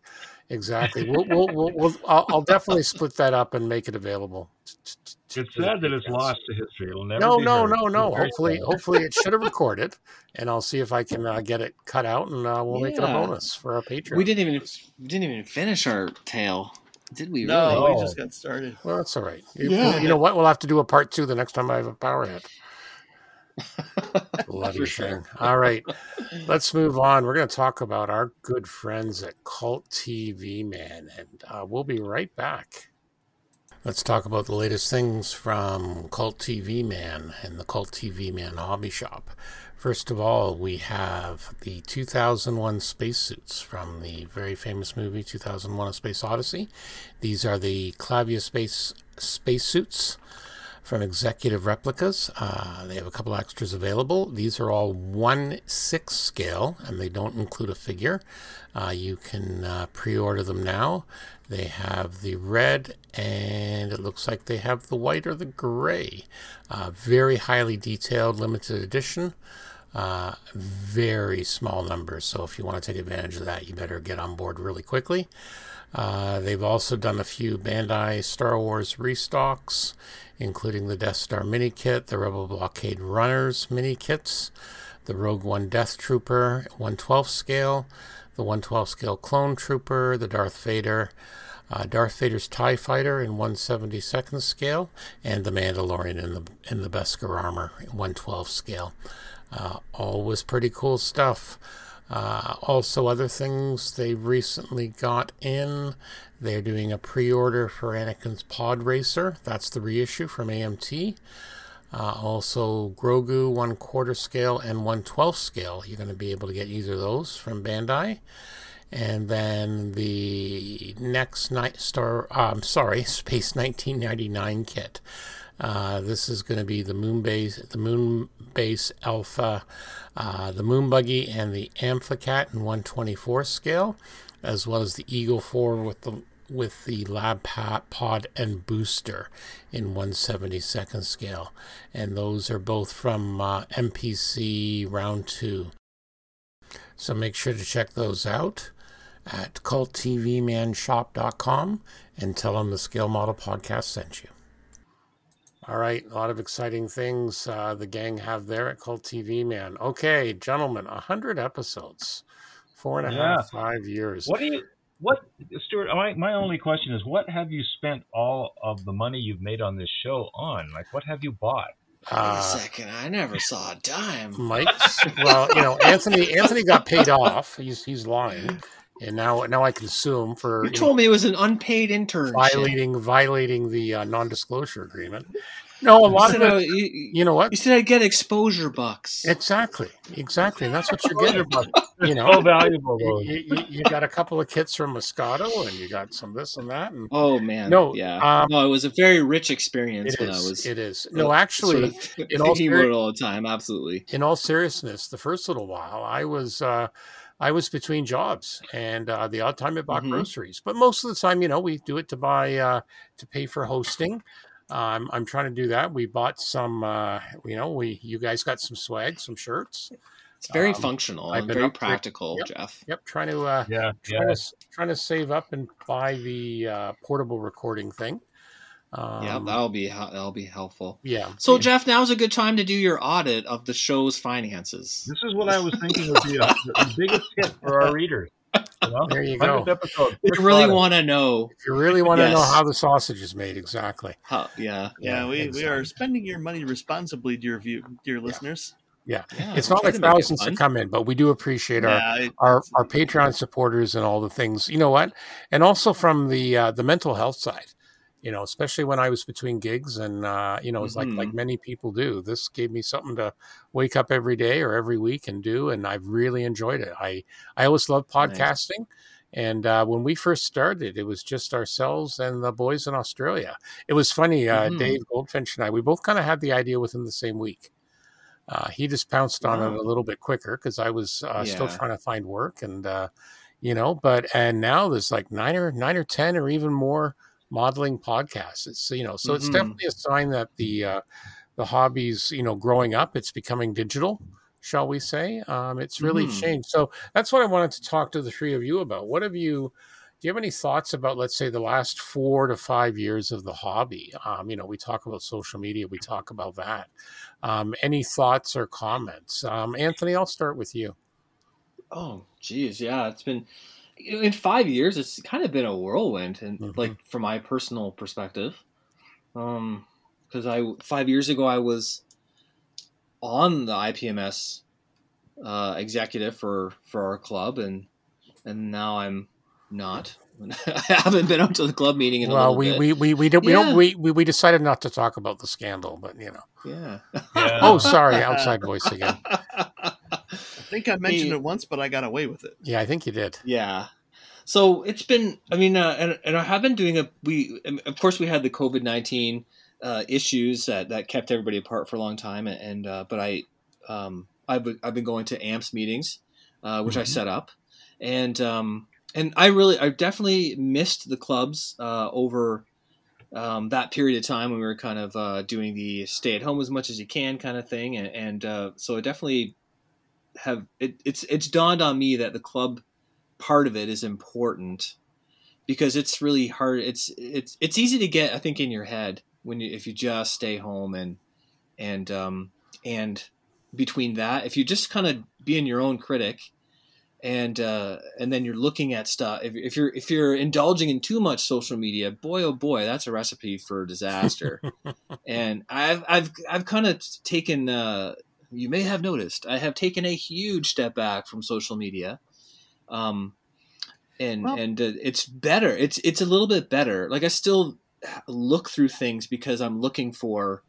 exactly. We'll, we'll, we'll, we'll I'll, I'll definitely split that up and make it available. it's sad that it's lost to history. It'll never. No, be no, heard. no, no. Hopefully, sad. hopefully it should have recorded, and I'll see if I can uh, get it cut out, and uh, we'll make it a bonus for our Patreon. We didn't even we didn't even finish our tale, did we? no, really? Oh. we just got started. Well, that's all right. Yeah. you know what? We'll have to do a part two the next time I have a power hit. Love For you, sure. thing. All right, let's move on. We're going to talk about our good friends at Cult TV Man, and uh, we'll be right back. Let's talk about the latest things from Cult TV Man and the Cult TV Man Hobby Shop. First of all, we have the 2001 spacesuits from the very famous movie 2001: A Space Odyssey. These are the Clavius Base spacesuits from Executive Replicas. Uh, they have a couple extras available. These are all 1 6 scale and they don't include a figure. Uh, you can uh, pre order them now. They have the red and it looks like they have the white or the gray. Uh, very highly detailed, limited edition. Uh, very small numbers. So if you want to take advantage of that, you better get on board really quickly. Uh, they've also done a few Bandai Star Wars restocks, including the Death Star mini kit, the Rebel Blockade Runners mini kits, the Rogue One Death Trooper 112 scale, the 112 scale Clone Trooper, the Darth Vader, uh, Darth Vader's Tie Fighter in 172nd scale, and the Mandalorian in the in the Beskar armor 112 scale. Uh, always pretty cool stuff. Uh, also, other things they recently got in. They're doing a pre order for Anakin's Pod Racer. That's the reissue from AMT. Uh, also, Grogu one quarter scale and one twelfth scale. You're going to be able to get either of those from Bandai. And then the next Night Star, uh, I'm sorry, Space 1999 kit. Uh, this is going to be the Moon Base, the Moon Base Alpha, uh, the Moon Buggy, and the Amphicat in 124 scale, as well as the Eagle 4 with the with the lab pod and booster in 172nd scale, and those are both from uh, MPC round two. So make sure to check those out at culttvmanshop.com and tell them the Scale Model Podcast sent you. All right, a lot of exciting things uh, the gang have there at Cult TV Man. Okay, gentlemen, 100 episodes, four and a half, Yeah. five years. What do you? What, Stuart? My my only question is, what have you spent all of the money you've made on this show on? Like, what have you bought? Wait a Uh, second, I never saw a dime. Mike, well, you know, Anthony. Anthony got paid off. He's he's lying, and now now I can sue him for You you know, told me it was an unpaid intern violating violating the uh, non-disclosure agreement. No, a You lot of said, I, you, You know what? you said I'd get exposure bucks. Exactly, exactly. And that's what you're getting. But you So know, valuable, you, you, you got a couple of kits from Moscato, and you got some this and that, and Oh man, No, yeah, um, no, it was a very rich experience it when I was. It is. No, actually, sort of in all thinking about seri- all the time. Absolutely. in all seriousness, the first little while, I was uh, I was between jobs, and uh, the odd time I bought Mhm. groceries. But most of the time, you know, we do it to buy uh, to pay for hosting. Um, I'm trying to do that. We bought some, uh, you know, we you guys got some swag, some shirts. It's very Um, functional I've and been very up to- practical, Yep. Geoff. Yep, trying to uh, Yeah, trying, yeah. to, trying to save up and buy the uh, portable recording thing. Um, yeah, that'll be that'll be helpful. yeah. So, Geoff, now's a good time to do your audit of the show's finances. This is what I was thinking would be a, the biggest hit for our readers. You know? There you go. 100th episode. We quick really want to know. If you really want to know how the sausage is made, exactly. How, yeah, Yeah, Yeah, we, we are spending your money responsibly, dear view, dear listeners. yeah. it's not like to make it thousands to come in, but we do appreciate our Yeah, it- our, our Patreon supporters and all the things. You know what? And also from the uh, the mental health side. You know, especially when I was between gigs, and uh, you know, it's like like Mhm. many people do. This gave me something to wake up every day or every week and do, and I've really enjoyed it. I I always loved Nice. podcasting. And uh, when we first started, it was just ourselves and the boys in Australia. It was funny. Uh, Mhm. Dave Goldfinch and I, we both kind of had the idea within the same week. Uh, he just pounced on it a little bit quicker because I was uh, still trying to find work, and uh, you know, but and now there's like nine or nine or ten or even more modeling podcasts. It's you know, so it's Mhm. definitely a sign that the uh, the hobbies, you know, growing up, it's becoming digital, shall we say? Um, it's really Mhm. changed. So that's what I wanted to talk to the three of you about. What have you? Do you have any thoughts about, let's say, the last four to five years of the hobby? Um, you know, we talk about social media, we talk about that. Um, any thoughts or comments? Um, Anthony, I'll start with you. Oh, geez, yeah, it's been in five years. It's kind of been a whirlwind, and Mhm. like from my personal perspective, um, because I five years ago I was on the IPMS uh, executive for for our club, and and now I'm not. I haven't been up to the club meeting in a while. Well, little we, bit. we, we, we don't, we don't, we, we, we decided not to talk about the scandal, but you know, yeah. Yeah. oh, sorry, outside voice again. I think I mentioned Hey. it once, but I got away with it. Yeah, I think you did. Yeah. So it's been, I mean, uh, and, and I have been doing a, we, um, of course, we had the COVID 19 uh, issues that, that kept everybody apart for a long time. And, uh, but I, um, I've, been- I've been going to AMPS meetings, uh, which I Mhm. set up. And, um, and I really, I definitely missed the clubs uh, over um, that period of time when we were kind of uh, doing the stay at home as much as you can kind of thing. And, and uh, so I definitely have, it, it's, it's dawned on me that the club part of it is important because it's really hard. It's it's it's easy to get i think in your head when you if you just stay home and and um and between that if you just kind of being your own critic and uh and then you're looking at stuff if, if you're if you're indulging in too much social media boy oh boy that's a recipe for disaster. And i've i've i've kind of taken uh you may have noticed i have taken a huge step back from social media um and Well- and uh, it's better it's it's a little bit better like i still look through things because i'm looking for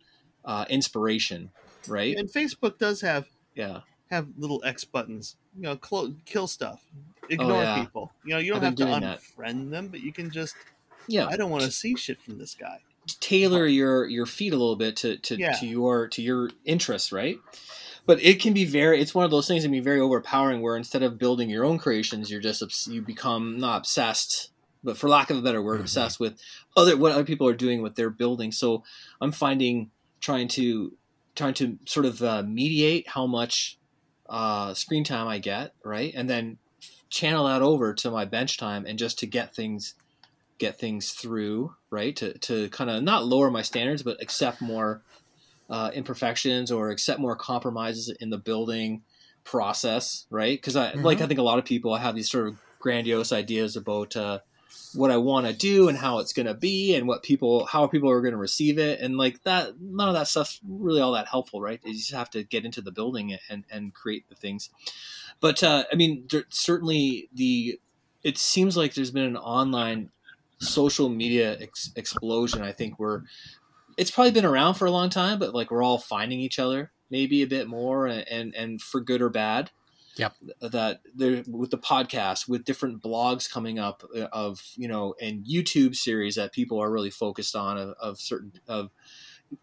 uh inspiration right And Facebook does have yeah have little X buttons. You know, clo- kill stuff, ignore Oh, yeah. people. You know, you don't have to doing that. unfriend them, but you can just. yeah I don't want to see shit from this guy. Tailor your your feet a little bit to to, Yeah. to your to your interests right but it can be very it's one of those things that can be very overpowering where instead of building your own creations you're just you become not obsessed but for lack of a better word Mhm. obsessed with other what other people are doing what they're building so i'm finding trying to trying to sort of uh, mediate how much uh, screen time i get right and then channel that over to my bench time and just to get things get things through, right? To to kind of not lower my standards, but accept more uh, imperfections or accept more compromises in the building process, right? Because I like I think a lot of people have these sort of grandiose ideas about uh, what I want to do and how it's going to be and what people how people are going to receive it and like that none of that stuff's really all that helpful right you just have to get into the building and and create the things but uh, I mean there, certainly the it seems like there's been an online social media ex- explosion I think we're it's probably been around for a long time but like we're all finding each other maybe a bit more and and, and for good or bad Yep. that there with the podcast with different blogs coming up uh, of you know and youtube series that people are really focused on of, of certain of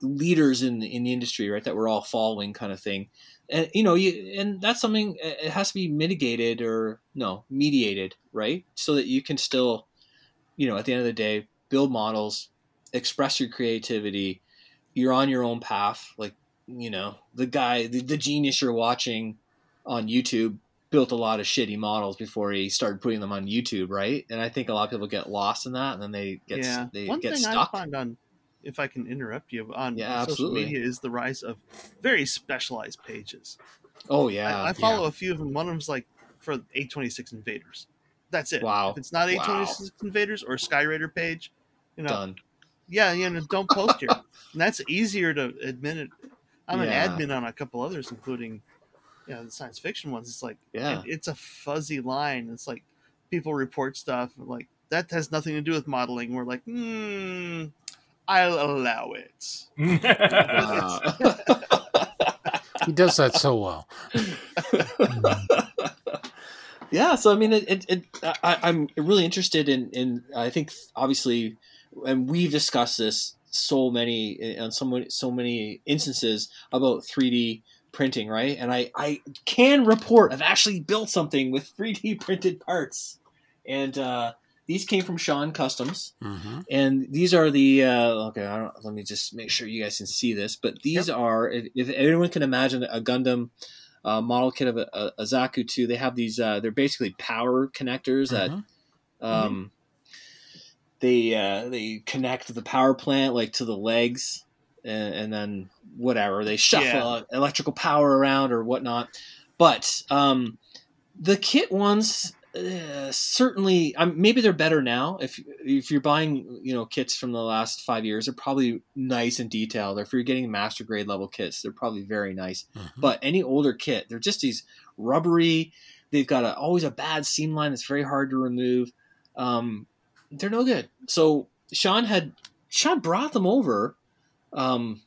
leaders in in the industry, right? That we're all following, kind of thing. And you know, you and that's something it has to be mitigated or no mediated, right? So that you can still, you know, at the end of the day, build models, express your creativity. You're on your own path, like you know, the guy, the, the genius you're watching on YouTube built a lot of shitty models before he started putting them on YouTube, right? And I think a lot of people get lost in that, and then they get yeah. they One get thing stuck. I find on, if I can interrupt you, on Yeah, social absolutely. media is the rise of very specialized pages. oh yeah, I, I follow a few of them. One of them's like for A-26 invaders. That's it. Wow. If it's not Wow. A-26 invaders or a Skyraider page, you know, done. yeah, you know, don't post here. and that's easier to admit it. I'm Yeah. an admin on a couple others, including you know the science fiction ones. It's like Yeah. it- it's a fuzzy line. It's like people report stuff like that has nothing to do with modeling. We're like, hmm, I'll allow it. He does that so well. yeah so i mean it, it, it I, i'm really interested in in i think obviously and we've discussed this so many on so many so many instances about 3d printing right and i i can report i've actually built something with 3d printed parts and uh these came from sean customs hmm and these are the uh, okay. I don't, let me just make sure you guys can see this. But these are, if, if anyone can imagine a Gundam uh, model kit of a, a, a Zaku two, they have these. Uh, they're basically power connectors that Mhm. um, they uh, they connect the power plant like to the legs, and, and then whatever they shuffle electrical power around or whatnot. But um, the kit ones uh, certainly, um, maybe they're better now. If if you're buying you know kits from the last five years, they're probably nice and detailed. Or if you're getting master grade level kits, they're probably very nice. Mhm. But any older kit, they're just these rubbery. They've got a, always a bad seam line that's very hard to remove. Um, they're no good. So Sean had Sean brought them over um,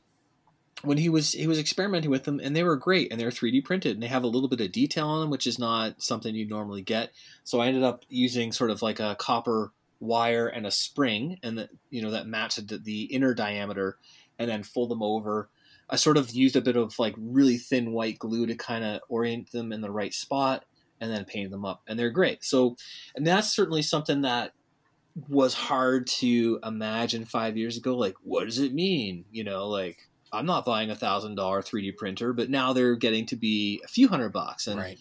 when he was he was experimenting with them, and they were great, and they're 3D printed, and they have a little bit of detail on them, which is not something you normally get. So I ended up using sort of like a copper wire and a spring, and that you know that matched the, the inner diameter, and then fold them over. I sort of used a bit of like really thin white glue to kind of orient them in the right spot, and then painted them up, and they're great. So, and that's certainly something that was hard to imagine five years ago. Like, what does it mean? You know, like I'm not buying a thousand dollar 3D printer, but now they're getting to be a few hundred bucks, and Right.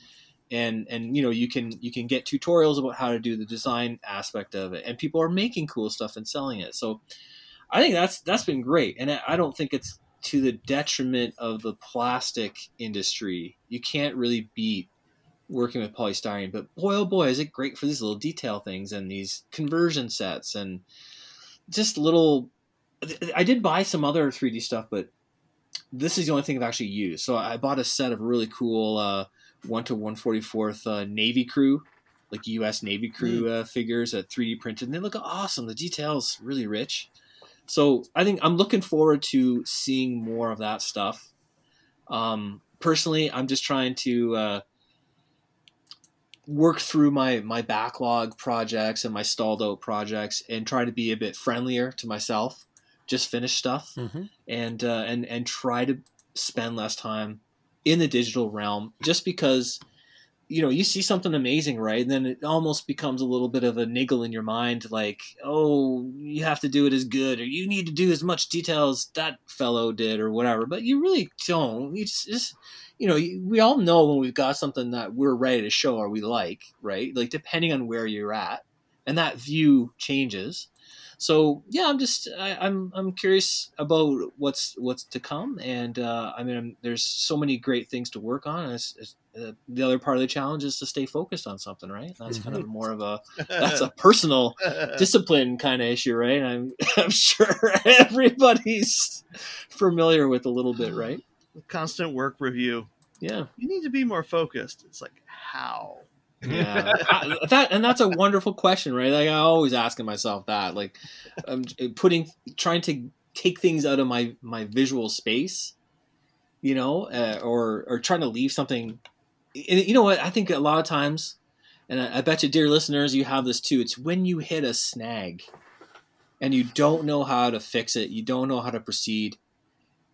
and and you know you can you can get tutorials about how to do the design aspect of it, and people are making cool stuff and selling it. So I think that's that's been great, and I I don't think it's to the detriment of the plastic industry. You can't really beat working with polystyrene, but boy oh boy is it great for these little detail things and these conversion sets and just little. I did buy some other 3D stuff, but this is the only thing I've actually used. So I bought a set of really cool uh, one to one forty fourth uh, Navy crew, like U.S. Navy crew uh, figures that 3D printed, and they look awesome. The details really rich. So I think I'm looking forward to seeing more of that stuff. Um, personally, I'm just trying to uh, work through my my backlog projects and my stalled out projects and try to be a bit friendlier to myself. Just finish stuff hmm and uh, and and try to spend less time in the digital realm just because you know you see something amazing right? And then it almost becomes a little bit of a niggle in your mind like oh you have to do it as good or you need to do as much detail as that fellow did or whatever. But you really don't. You just, just you know we all know when we've got something that we're ready to show or we like right? Like depending on where you're at and that view changes so yeah, I'm just I, I'm I'm curious about what's what's to come, and uh, I mean I'm, there's so many great things to work on. And it's, it's, uh, the other part of the challenge is to stay focused on something, right? That's kind of more of a that's a personal discipline kind of issue, right? I'm I'm sure everybody's familiar with a little bit, right? constant work review. Yeah, You need to be more focused. It's like how? Yeah. I- that and that's a wonderful question, right? Like I always asking myself that, like I'm putting trying to take things out of my my visual space, you know, uh, or or trying to leave something. And you know what? I think a lot of times, and I, I bet you, dear listeners, you have this too. It's when you hit a snag, and you don't know how to fix it, you don't know how to proceed,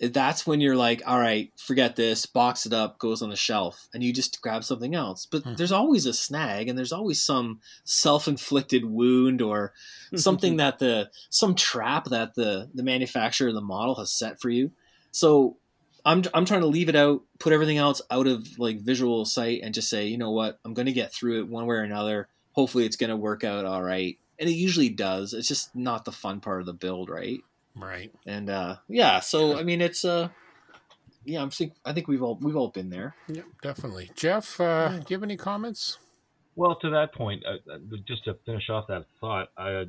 that's when you're like, all right, forget this, box it up, goes on the shelf, and you just grab something else. But Hmm. there's always a snag, and there's always some self-inflicted wound or something that the some trap that the the manufacturer of the model has set for you. So I'm I'm trying to leave it out, put everything else out of like visual sight, and just say, you know what, I'm going to get through it one way or another. Hopefully, it's going to work out all right, and it usually does. It's just not the fun part of the build, right? Right. and uh yeah so i mean it's uh yeah i'm think i think we've all we've all been there Yep, definitely. Geoff, uh, do you have any comments? Well, to that point, uh, uh, just to finish off that thought, I,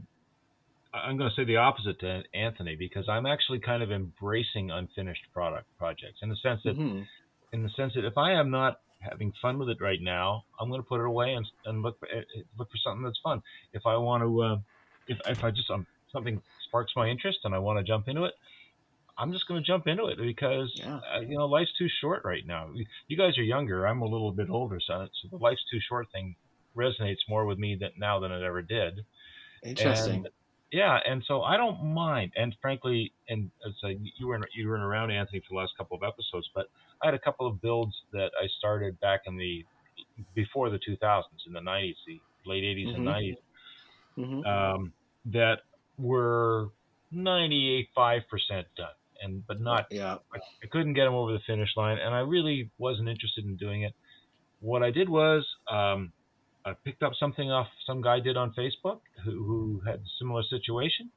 I'm going to say the opposite to Anthony because I'm actually kind of embracing unfinished product projects in the sense that, Mhm. in the sense that if I am not having fun with it right now, I'm going to put it away and, and look for, uh, look for something that's fun. If I want to, uh, if if I just um, something sparks my interest and I want to jump into it, I'm just going to jump into it because Yeah. uh, you know life's too short right now. You guys are younger. I'm a little bit older, so, so the life's too short thing resonates more with me than now than it ever did. interesting And, yeah, and so I don't mind. And frankly, and as I, you weren't you weren't around Anthony for the last couple of episodes, but I had a couple of builds that I started back in the before the 2000s, in the 90s, the late 80s and Mhm. 90s, Mhm. um, that were 95 percent done, and but not yeah I, I couldn't get them over the finish line, and I really wasn't interested in doing it. What I did was um, I picked up something off some guy did on Facebook who, who had a similar situation.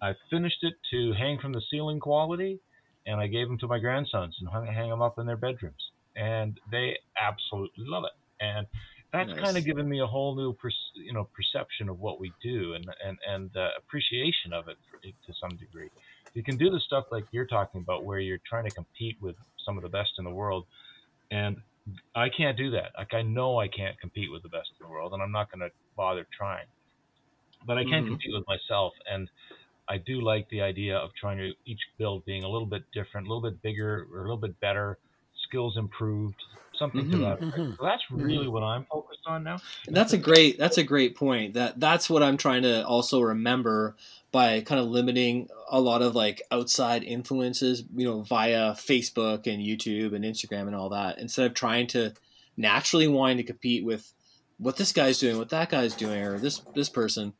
I finished it to hang from the ceiling quality, and I gave them to my grandsons and hung, hang them up in their bedrooms, and they absolutely love it. And that's Nice. kind of given me a whole new, per, you know, perception of what we do and and and uh, appreciation of it to some degree you can do the stuff like you're talking about where you're trying to compete with some of the best in the world and i can't do that like i know i can't compete with the best in the world and i'm not going to bother trying but i can Mhm. compete with myself and i do like the idea of trying to each build being a little bit different a little bit bigger or a little bit better skills improved something to Mhm. that. Mhm. so that's really what i'm focused on now And that's a great that's a great point that that's what i'm trying to also remember by kind of limiting a lot of like outside influences you know via facebook and youtube and instagram and all that instead of trying to naturally wanting to compete with what this guy's doing what that guy's doing or this this person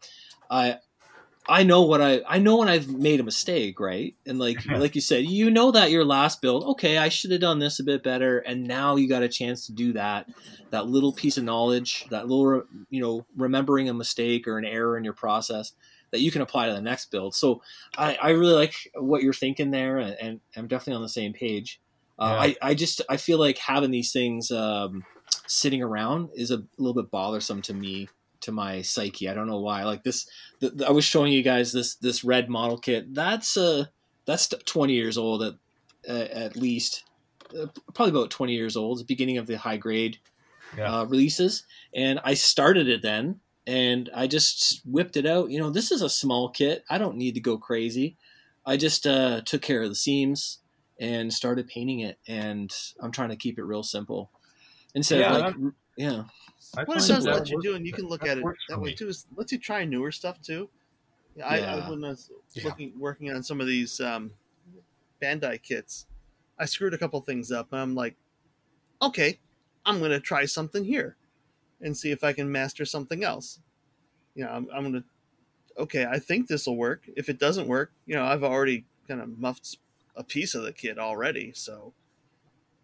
i I know what I I know when I've made a mistake, right? And like like you said, you know that your last build, okay, I should have done this a bit better, and now you got a chance to do that. That little piece of knowledge, that little you know, remembering a mistake or an error in your process that you can apply to the next build. So I, I really like what you're thinking there, and, and I'm definitely on the same page. Uh, Yeah. I I just I feel like having these things um, sitting around is a little bit bothersome to me to my psyche. I don't know why. Like this, the, the- I was showing you guys this this red model kit. That's uh that's 20 years old at uh, at least, uh, probably about 20 years old. It's the beginning of the high grade Yeah. uh, releases, and I started it then, and I just whipped it out. You know, this is a small kit. I don't need to go crazy. I just uh, took care of the seams and started painting it, and I'm trying to keep it real simple. Instead Yeah, of like, r- yeah, I What it does that let you works- do, and you can look that at it that way me. too, is lets you try newer stuff too. Yeah, I, Yeah. I when I was Yeah. looking working on some of these um, Bandai kits, I screwed a couple things up, and I'm like, okay, I'm gonna try something here, and see if I can master something else. You know, I'm, I'm gonna, okay, I think this will work. If it doesn't work, you know, I've already kind of muffed a piece of the kit already, so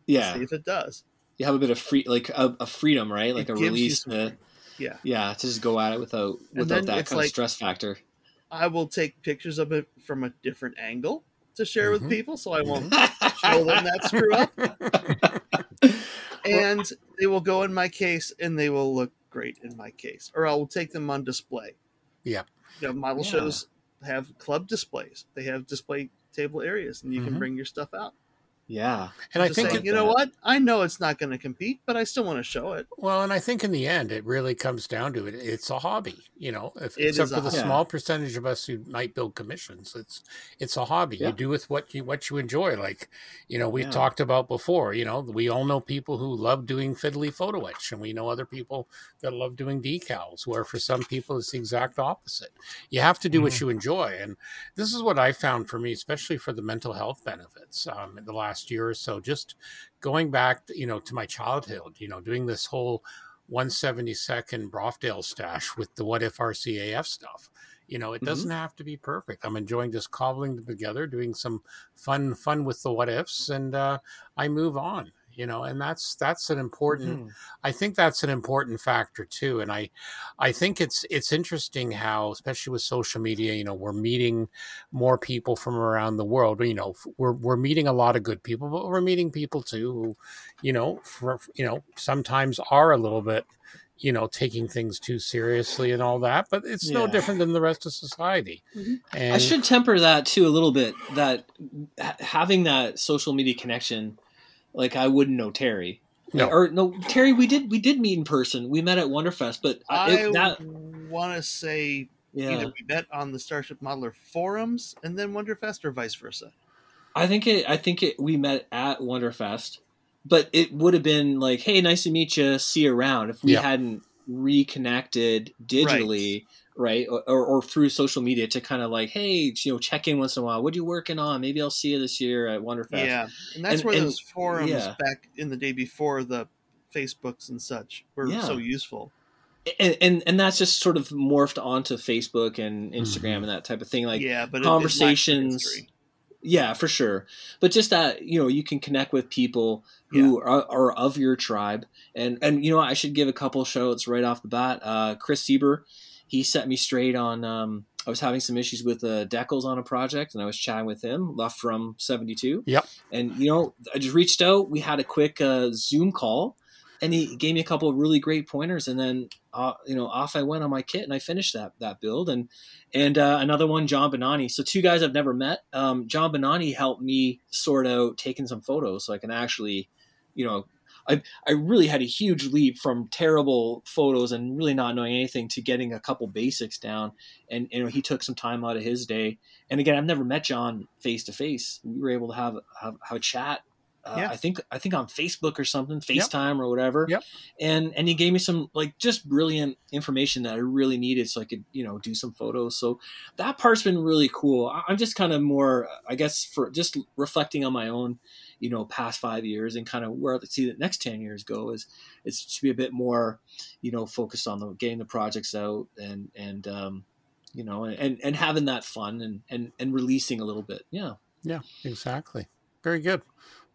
yeah. see if it does. You have a bit of free, like a, a freedom, right? Like It a release to. Yeah. yeah, to just go at it without And without that kind like- of stress factor. I will take pictures of it from a different angle to share Mhm. with people, so I won't show them that screw up. And they will go in my case, and they will look great in my case, or I will take them on display. Yeah, You know, model Yeah. shows have club displays. They have display table areas, and you Mhm. can bring your stuff out. Yeah. And I think, saying, it, you know what? I know it's not going to compete, but I still want to show it. well, and I think in the end, it really comes down to it. It's a hobby, you know, if, It except is for the hobby. small percentage of us who might build commissions. It's, it's a hobby. Yeah. You do with what you, what you enjoy. Like, you know, we've Yeah. talked about before, you know, we all know people who love doing fiddly photo etch and we know other people that love doing decals where for some people it's the exact opposite. You have to do what Mhm. you enjoy. And this is what I found for me, especially for the mental health benefits um, in the last year or so, just going back, you know, to my childhood, you know, doing this whole 172nd Brofdale stash with the what if RCAF stuff. You know, it Mhm. doesn't have to be perfect. I'm enjoying just cobbling them together, doing some fun, fun with the what ifs, and uh, I move on. You know, and that's that's an important Mhm. I think that's an important factor too, and I, I think it's it's interesting how, especially with social media, you know, we're meeting more people from around the world. You know, we're we're meeting a lot of good people, but we're meeting people too who, you know, for you know, sometimes are a little bit, you know, taking things too seriously and all that. But it's no different than the rest of society. Mhm. And I should temper that too a little bit. That ha- having that social media connection, like I wouldn't know Terry. No. Or no, Terry. We did we did meet in person. We met at Wonderfest, but uh, I, I it, that want to say yeah. either we met on the Starship Modeler forums and then Wonderfest, or vice versa. I think it. I think it. We met at Wonderfest, but it would have been like, "Hey, nice to meet you. See you around." If we Yeah. hadn't reconnected digitally, right, Or, or, or through social media to kind of like, "Hey, you know, check in once in a while. What are you working on? Maybe I'll see you this year at Wonderfest." Yeah, and that's And- where and- those forums yeah. back in the day before the Facebooks and such were Yeah. so useful. and, and and that's just sort of morphed onto Facebook and Instagram Mhm. and that type of thing. Like, yeah, but it- it conversations- Yeah, for sure. But just that you know you can connect with people who are, are of your tribe, and and you know I should give a couple shouts right off the bat. Uh, Chris Sieber, he set me straight on. Um, I was having some issues with uh, decals on a project, and I was chatting with him. Left from seventy two. Yep. And you know I just reached out. We had a quick uh, Zoom call, and he gave me a couple of really great pointers, and then uh, you know off I went on my kit, and I finished that that build, and and uh, another one, John Bonani. So two guys I've never met. Um, John Bonani helped me sort out taking some photos so I can actually, you know, I I really had a huge leap from terrible photos and really not knowing anything to getting a couple basics down. And you know, he took some time out of his day. And again, I've never met John face to face. We were able to have have, have a chat. Uh, Yeah. I think I think on Facebook or something, FaceTime or whatever. Yep. And and he gave me some like just brilliant information that I really needed so I could you know do some photos. So that part's been really cool. I'm just kind of more, I guess, for just reflecting on my own, you know, past five years and kind of where I see the next ten years go is is to be a bit more, you know, focused on the getting the projects out and and um, you know, and and having that fun and and and releasing a little bit. Yeah. Yeah, exactly. Very good.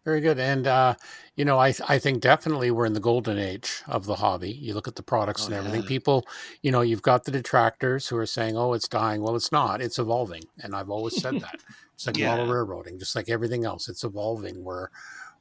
Very good. And, uh, you know, I, I think definitely we're in the golden age of the hobby. You look at the products Oh, and everything. yeah. People, you know, you've got the detractors who are saying, oh, it's dying. Well, it's not. It's evolving. And I've always said that. It's like model Yeah. railroading, just like everything else. It's evolving. We're,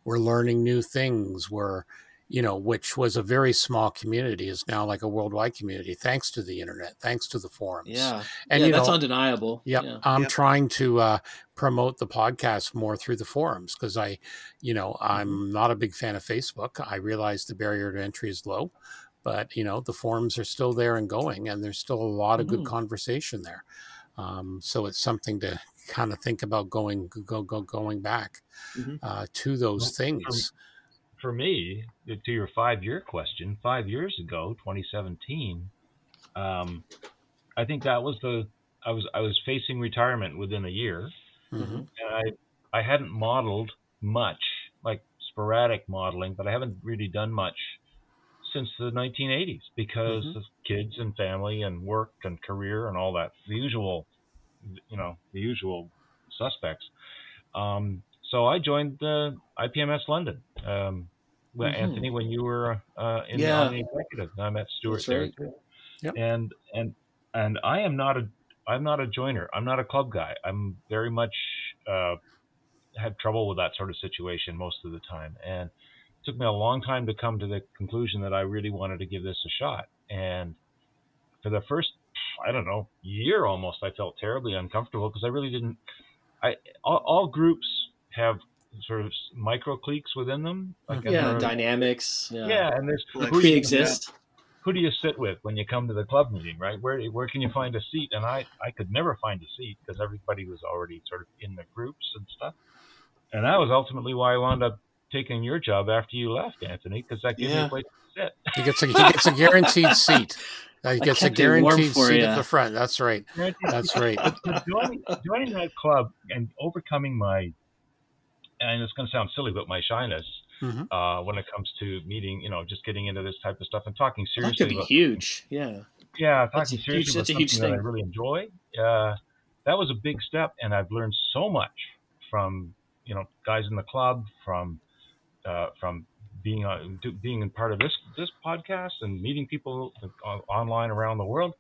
we're learning new things. We're, you know, which was a very small community is now like a worldwide community, thanks to the internet, thanks to the forums. Yeah. And yeah, you that's know, undeniable. Yep. Yeah. I'm Yep. trying to uh, promote the podcast more through the forums because I, you know, I'm not a big fan of Facebook. I realize the barrier to entry is low, but, you know, the forums are still there and going, and there's still a lot of good Mhm. conversation there. Um, so it's something to kind of think about going go go going back Mhm. uh, to those Well, things. For me, to your five year question, five years ago, 2017, um, I think that was the I was I was facing retirement within a year, Mhm. and I I hadn't modeled much, like sporadic modeling, but I haven't really done much since the 1980s because Mhm. of kids and family and work and career and all that the usual, you know, the usual suspects. Um, so I joined the IPMS London. Um, Mhm. Anthony, when you were uh, in Yeah. the executive, I met Stuart That's there right. too. Yep. And and and I am not a I'm not a joiner. I'm not a club guy. I'm very much uh, had trouble with that sort of situation most of the time, and it took me a long time to come to the conclusion that I really wanted to give this a shot. And for the first I don't know year almost, I felt terribly uncomfortable because I really didn't. I all, all groups have sort of micro cliques within them. Like yeah, dynamics. Yeah. yeah, and there's like pre-exist. Who do you sit with when you come to the club meeting, right? Where where can you find a seat? And I I could never find a seat because everybody was already sort of in the groups and stuff. And that was ultimately why I wound up taking your job after you left, Anthony, because that gives yeah. you a place to sit. He gets a he gets a guaranteed seat. Uh, he gets a guaranteed seat you. at the front. That's right. That's right. joining, joining that club and overcoming my, and it's going to sound silly, but my shyness mm-hmm. uh, when it comes to meeting, you know, just getting into this type of stuff and talking seriously. That could be huge. Yeah. Yeah, talking seriously huge, about something that thing. I really enjoy. Uh, that was a big step, and I've learned so much from you know guys in the club, from uh, from being uh, being in part of this this podcast and meeting people online around the world,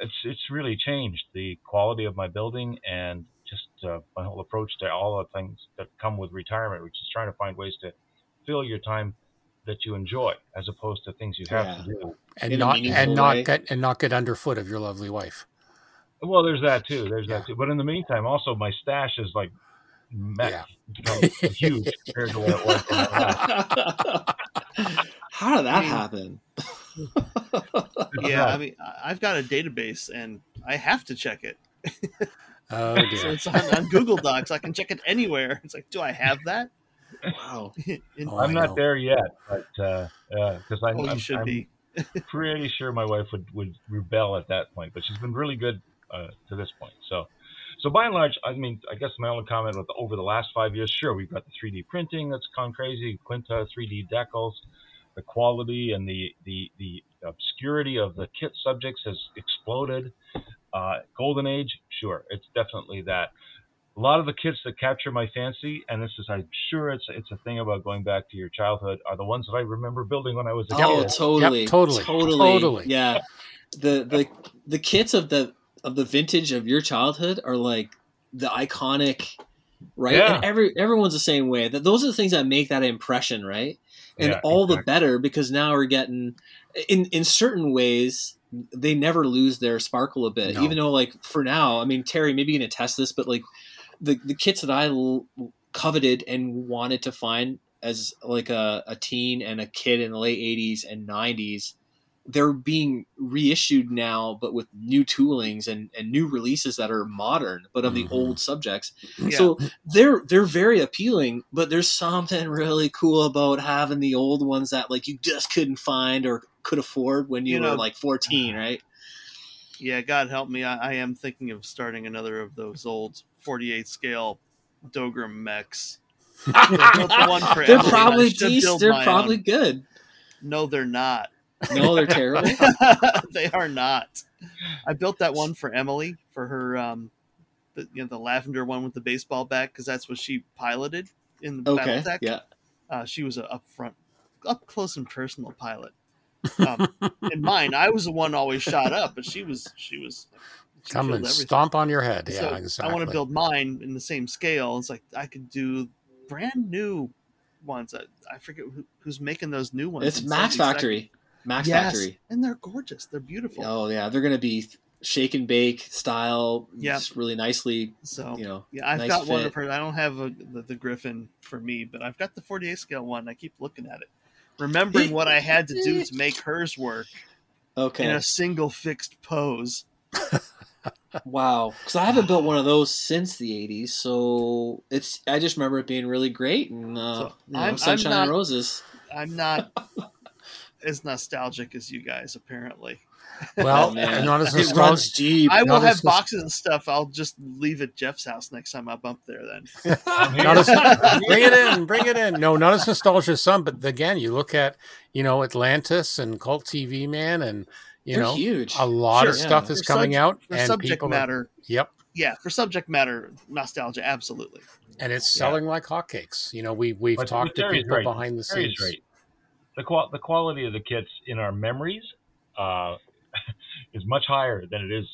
it's it's really changed the quality of my building and just uh, my whole approach to all the things that come with retirement, which is trying to find ways to fill your time that you enjoy as opposed to things you have yeah. to do and not and not get and not get underfoot of your lovely wife. Well, there's that too. There's yeah. that too. But in the meantime, also my stash is like yeah. huge compared to what it was. How did that I mean, happen? yeah, I mean, I've got a database and I have to check it. Oh dear! so it's on, on, Google Docs. I can check it anywhere. It's like, do I have that? Wow, oh, I'm not there yet, but because uh, uh, I'm, oh, I'm, should I'm be. pretty sure my wife would would rebel at that point. But she's been really good uh, to this point. So so by and large, I mean, I guess my only comment with over the last five years, sure, we've got the 3D printing that's gone crazy, Quinta 3D decals, the quality and the the the obscurity of the kit subjects has exploded. Uh, Golden Age, sure, it's definitely that. A lot of the kits that capture my fancy, and this is, I'm sure it's it's a thing about going back to your childhood, are the ones that I remember building when I was a kid. Oh, totally, yep, totally, totally, totally. Yeah, the the the kits of the of the vintage of your childhood are like the iconic right yeah. and every everyone's the same way that those are the things that make that impression right and yeah, all exactly. the better because now we're getting in in certain ways they never lose their sparkle a bit no. even though like for now i mean terry maybe you can attest this but like the the kits that i l- coveted and wanted to find as like a, a teen and a kid in the late 80s and 90s they're being reissued now, but with new toolings and, and new releases that are modern, but of mm-hmm. the old subjects. Yeah. So they're they're very appealing, but there's something really cool about having the old ones that like you just couldn't find or could afford when you, you know, were like 14, right? Yeah, God help me. I, I, am thinking of starting another of those old 48 scale Dougram mechs. the they're probably decent. They're probably own. good. No, they're not. No, they're terrible. they are not. I built that one for Emily for her, um, the you know the lavender one with the baseball bat because that's what she piloted in the okay, BattleTech. Yeah, uh, she was a up front, up close and personal pilot. Um, in mine, I was the one always shot up, but she was she was she come and stomp on your head. Yeah, so exactly. I want to build mine in the same scale. It's like I could do brand new ones. I, I forget who, who's making those new ones. It's Max Factory. Max yes, Factory. And they're gorgeous. They're beautiful. Oh yeah, they're going to be shake and bake style. Yeah, really nicely. So you know, yeah, I've nice got fit. one of her. I don't have a, the, the Griffin for me, but I've got the 48 scale one. I keep looking at it, remembering what I had to do to make hers work. Okay, in a single fixed pose. wow, because I haven't built one of those since the '80s, so it's. I just remember it being really great and uh, so you know, I'm, sunshine I'm not, and roses. I'm not as nostalgic as you guys, apparently. Well, oh, not as nostalgic. Deep. I will have boxes and stuff. I'll just leave at Geoff's house next time I bump there. Then as, bring it in, bring it in. No, not as nostalgic as some, but again, you look at you know Atlantis and Cult TV Man, and you They're know huge. A lot sure, of stuff yeah. is for coming out, for and subject matter. Are, yep. Yeah, for subject matter nostalgia, absolutely. And it's selling yeah. like hotcakes. You know, we we've but talked to people right. behind the scenes. Right the qual- the quality of the kits in our memories uh, is much higher than it is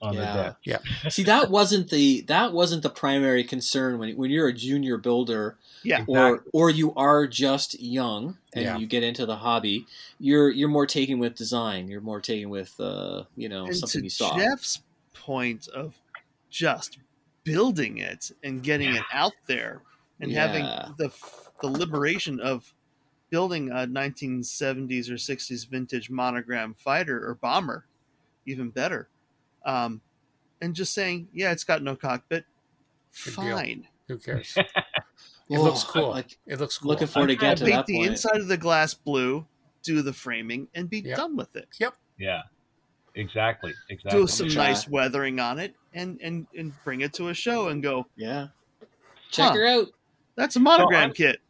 on yeah. the deck. Yeah. See, that wasn't the that wasn't the primary concern when when you're a junior builder, yeah, or exactly. or you are just young and yeah. you get into the hobby. You're you're more taken with design. You're more taken with uh, you know and something you saw. Geoff's point of just building it and getting it out there and Yeah. having the the liberation of building a 1970s or 60s vintage monogram fighter or bomber, even better, um, and just saying, yeah, it's got no cockpit, Good deal. fine. Who cares? It Oh, looks cool. Like It looks cool. looking forward to I'm get to Paint the point. inside of the glass blue, do the framing, and be Yep. done with it. Yep. Yeah, exactly, exactly. Do some Try. nice weathering on it, and and and bring it to a show and go. Yeah. Check Huh. her out. That's a monogram I'm- kit.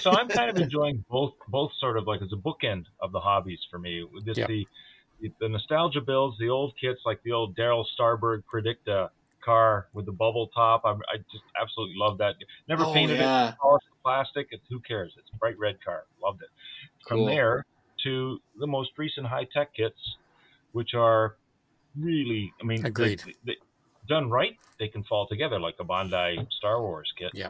So I'm kind of enjoying both both sort of like as a bookend of the hobbies for me. This Yeah. the the nostalgia builds, the old kits like the old Darryl Starbird Predicta car with the bubble top. I, I just absolutely love that. Never Oh, painted yeah. it, polished plastic. It's who cares? It's a bright red car. Loved it. From Cool. there to the most recent high tech kits, which are really, I mean, Agreed. they- done right, they can fall together like a Bandai Star Wars kit. Yeah.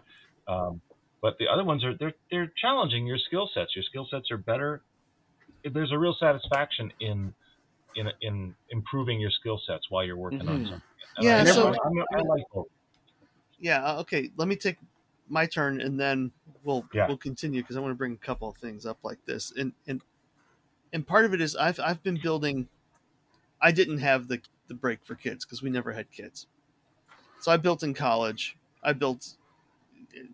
Um, but the other ones are they're they're challenging your skill sets. Your skill sets are better. There's a real satisfaction in in in improving your skill sets while you're working on Mhm. something. And Yeah, I, so- I'm, I like both. Yeah. uh, Okay. Let me take my turn, and then we'll Yeah. we'll continue because I want to bring a couple of things up like this, and and and part of it is I've I've been building. I didn't have the the break for kids because we never had kids, so I built in college. I built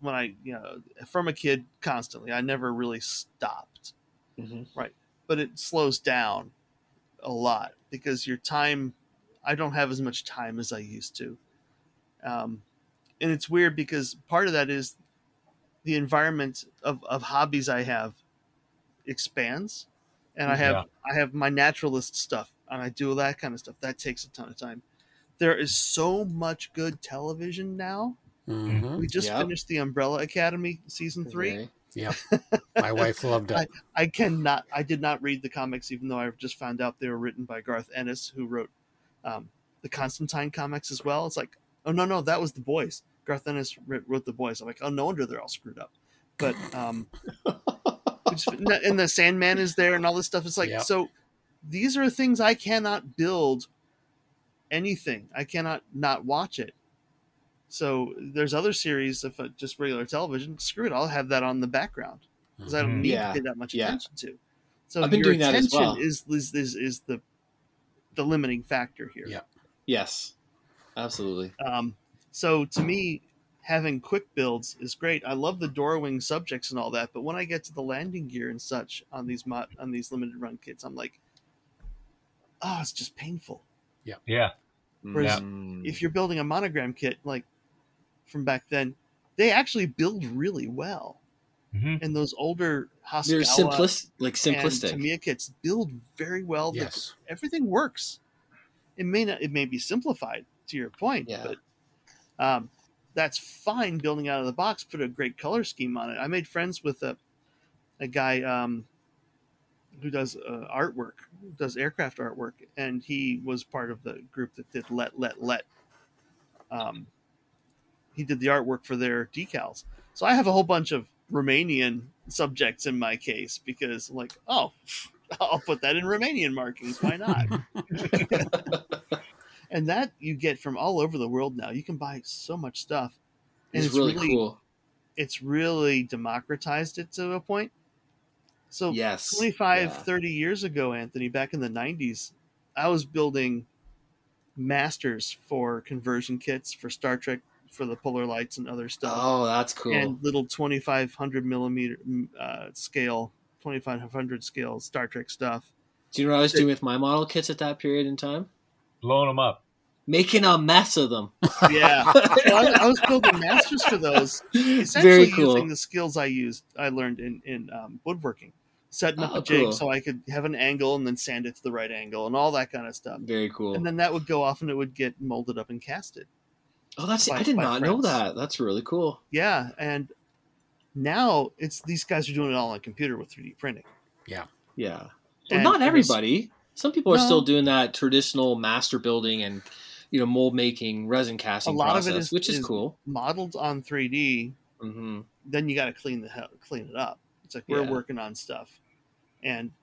when I you know from a kid constantly. I never really stopped, Mhm. but it slows down a lot because your time. I don't have as much time as I used to. Um, and it's weird because part of that is the environment of, of hobbies I have expands, and I have I have my naturalist stuff, and I do that kind of stuff. That takes a ton of time. There is so much good television now. Mhm. We just Yep. finished the Umbrella Academy season three. Okay. Yep. My wife loved it. I cannot. I did not read the comics, even though I just found out they were written by Garth Ennis, who wrote um, the Constantine comics as well. It's like, oh no, no, that was the boys. Garth Ennis wrote, wrote the boys. I'm like, oh, no wonder they're all screwed up. But um, it's- and the Sandman is there and all this stuff. It's like, Yep. so these are things I cannot build anything. I cannot not watch it. So there's other series of uh, just regular television. Screw it, I'll have that on the background because I don't Mhm. need Yeah. to pay that much Yeah. attention to. So I've been your doing that as attention well. is, is is is the the limiting factor here. Yeah. Yes. Absolutely. Um, so to me, having quick builds is great. I love the Dora Wings subjects and all that, but when I get to the landing gear and such on these mod on these limited run kits, I'm like, oh, it's just painful. Yeah. Yeah. Whereas Mm. If you're building a monogram kit like from back then, they actually build really well. hmm And those older they're Hasegawa simplistic, like and simplistic. Tamiya kits build very well. The- Yes. everything works. It may not. It may be simplified to your point, Yeah. but um, that's fine. Building out of the box, put a great color scheme on it. I made friends with a a guy um, who does uh, artwork, does aircraft artwork, and he was part of the group that did Let Let Let. Um, he did the artwork for their decals. So I have a whole bunch of Romanian subjects in my case because I'm like, oh, I'll put that in Romanian markings. Why not? and that you get from all over the world now. You can buy so much stuff. And it's, really, cool. It's really democratized it to a point. So Yes. 25, Yeah. 30 years ago, Anthony, back in the 90s, I was building masters for conversion kits for Star Trek, for the polar lights and other stuff. Oh, that's cool. And little 2500 millimeter mm, uh, scale, 2500 scale Star Trek stuff. Do you know what I was doing with my model kits at that period in time? Blowing them up. Making a mess of them. Yeah. Well, I, I was building masters for those, essentially Very cool. using the skills I used, I learned in, in um, woodworking. Setting up Oh, a jig cool. so I could have an angle and then sand it to the right angle and all that kind of stuff. Very cool. And then that would go off and it would get molded up and casted. Oh, that's by- I did by not know that. That's really cool. Yeah, and now it's these guys are doing it all on computer with 3D printing. Yeah. Yeah. Well, And not it was- everybody. Some people are No. still doing that traditional master building and you know mold making, resin casting A lot of process, it is- which is, is- cool. Modeled on 3D, hmm then you got to clean the hell, clean it up. It's like we're Yeah. working on stuff, and it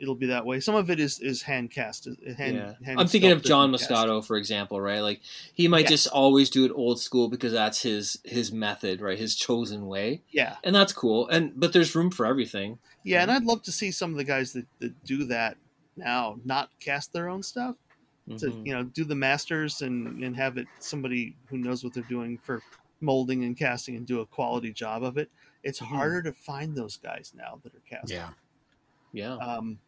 it'll be that way. Some of it is is hand cast. Hand, yeah. hand I'm thinking of John cast. Moscato, for example, right? Like he might Yeah. just always do it old school because that's his his method, right? His chosen way, Yeah, and that's cool. And but there's room for everything. yeah, and I'd love to see some of the guys that, that do that now not cast their own stuff. To Mhm. you know, do the masters and and have it somebody who knows what they're doing for molding and casting and do a quality job of it. It's Mhm. harder to find those guys now that are casting. Yeah. Yeah, um,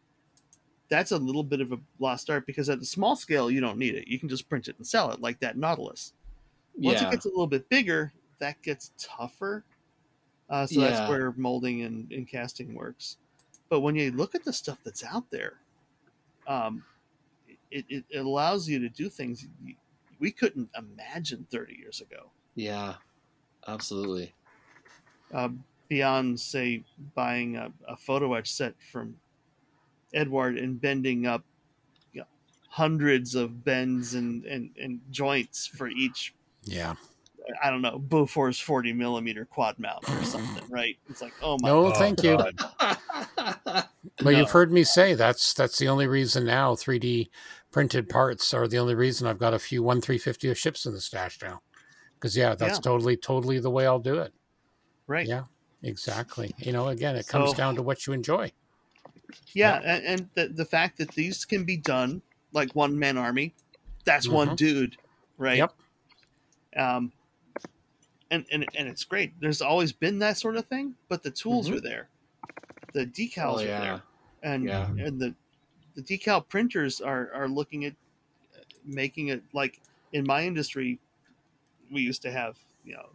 that's a little bit of a lost art because at the small scale you don't need it. You can just print it and sell it like that Nautilus. Once yeah, it gets a little bit bigger, that gets tougher. Uh, so Yeah. that's where molding and, and casting works. But when you look at the stuff that's out there, um, it, it, it allows you to do things we couldn't imagine 30 years ago. yeah, absolutely. um, beyond say buying a, a photo etch set from Eduard and bending up you know, hundreds of bends and, and, and joints for each Yeah. I don't know Bofors forty millimeter quad mount or something, right? It's like oh my No, Oh, thank you. God. But No. you've heard me say that's that's the only reason now 3D printed parts are the only reason I've got a few one three fifty of ships in the stash now. Because yeah, that's Yeah. totally totally the way I'll do it. right? Yeah. Exactly. You know, again, it comes So- down to what you enjoy. Yeah, and, and the the fact that these can be done like one man army, that's one Mhm. dude, right? Yep. Um, and and and it's great. There's always been that sort of thing, but the tools Mhm. are there, the decals oh are yeah, there, and Yeah. and the the decal printers are are looking at making it like in my industry, we used to have you know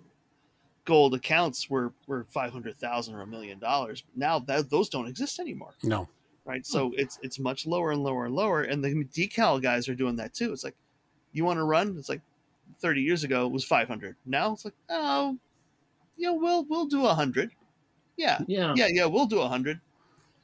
gold accounts were were five hundred thousand or a million dollars. Now that those don't exist anymore No. right? So hmm. it's it's much lower and lower and lower, and the decal guys are doing that too. It's like, you want to run? It's like, thirty years ago it was five hundred. Now it's like, oh, yeah, we'll we'll do a hundred. Yeah, yeah, yeah, yeah, we'll do a hundred.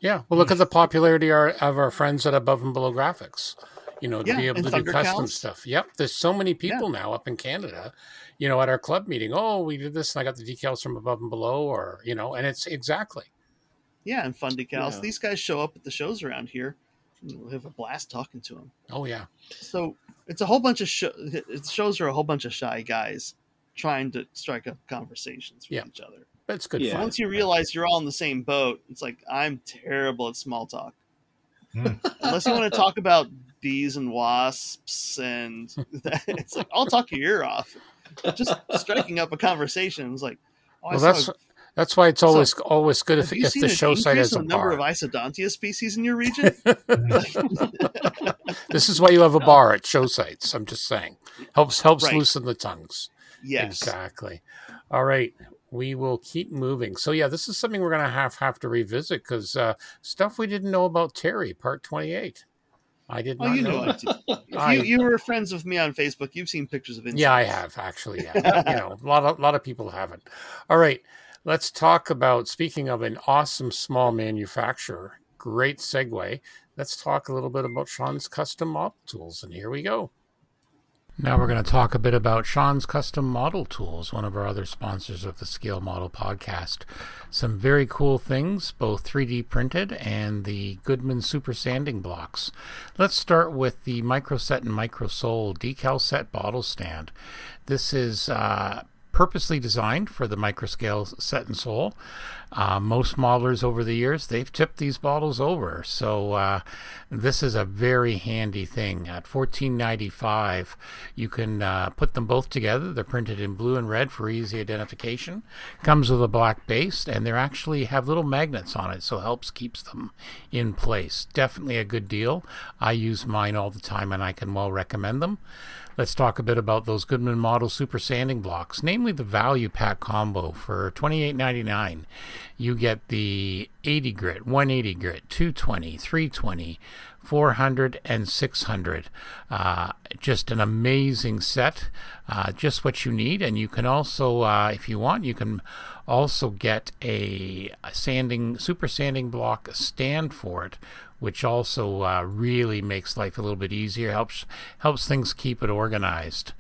Yeah. Well look at the popularity our, of our friends at above and below graphics. You know, to Yeah, be able to do custom Cows. stuff. Yep. There's so many people now up in Canada, you know, at our club meeting. Oh, we did this and I got the decals from above and below, or you know, and it's exactly. Yeah, and fun decals. Yeah. These guys show up at the shows around here. and We'll have a blast talking to them. Oh yeah. So it's a whole bunch of show, it shows are a whole bunch of shy guys trying to strike up conversations with Yeah. each other. That's good Yeah. Once you realize you're all in the same boat, it's like I'm terrible at small talk. Hmm. Unless you want to talk about bees and wasps, and it's like I'll talk your ear off. Just striking up a conversation is like, oh, Well, that's a- that's why it's So, always always good if, if the show site has a number bar. of Isodontia species in your region? This is why you have a bar at show sites. I'm just saying, helps helps Right. loosen the tongues. yes. Exactly. All right, we will keep moving. So yeah, this is something we're gonna have have to revisit because uh, stuff we didn't know about Terry, Part Twenty Eight. I did Oh, not you know. know it. If I- you, you were friends with me on Facebook. You've seen pictures of Instagram. Yeah, I have actually. Yeah, you know, a lot of lot of people haven't. All right, let's talk about. Speaking of an awesome small manufacturer, great segue. Let's talk a little bit about Sean's custom model tools, and here we go. Now we're going to talk a bit about Sean's Custom Model Tools, one of our other sponsors of the Scale Model podcast. Some very cool things, both 3D printed and the Goodman Super Sanding blocks. Let's start with the Microset and Microsol decal set bottle stand. This is uh, purposely designed for the microscale set and Sol. Uh, most modelers over the years they've tipped these bottles over, so uh, this is a very handy thing. At fourteen ninety five, you can uh, put them both together. They're printed in blue and red for easy identification. Comes with a black base, and they actually have little magnets on it, so it helps keeps them in place. Definitely a good deal. I use mine all the time, and I can well recommend them. Let's talk a bit about those Goodman Model Super Sanding Blocks, namely the Value Pack combo for $28.99. You get the 80 grit, 180 grit, 220, 320, 400, and 600. Uh, just an amazing set, uh, just what you need. And you can also, uh, if you want, you can also get a, sanding, super sanding block stand for it which also uh, really makes life a little bit easier helps helps things keep it organized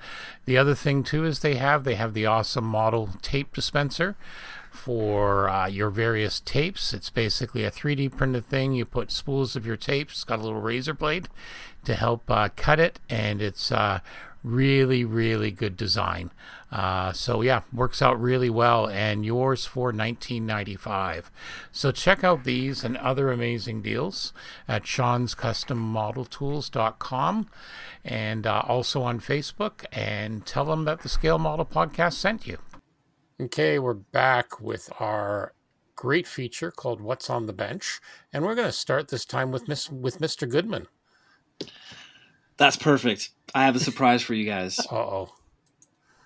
the other thing too is they have they have the awesome model tape dispenser for uh, your various tapes. It's basically a 3D printed thing. You put spools of your tapes. It's got a little razor blade to help uh, cut it, and it's uh, really, really good design. Uh, so yeah, works out really well, and yours for 1995. So check out these and other amazing deals at Sean'sCustomModelTools.com, and uh, also on Facebook. And tell them that the Scale Model Podcast sent you. Okay, we're back with our great feature called "What's on the Bench," and we're going to start this time with Miss with Mr. Goodman. That's perfect. I have a surprise for you guys. Uh oh.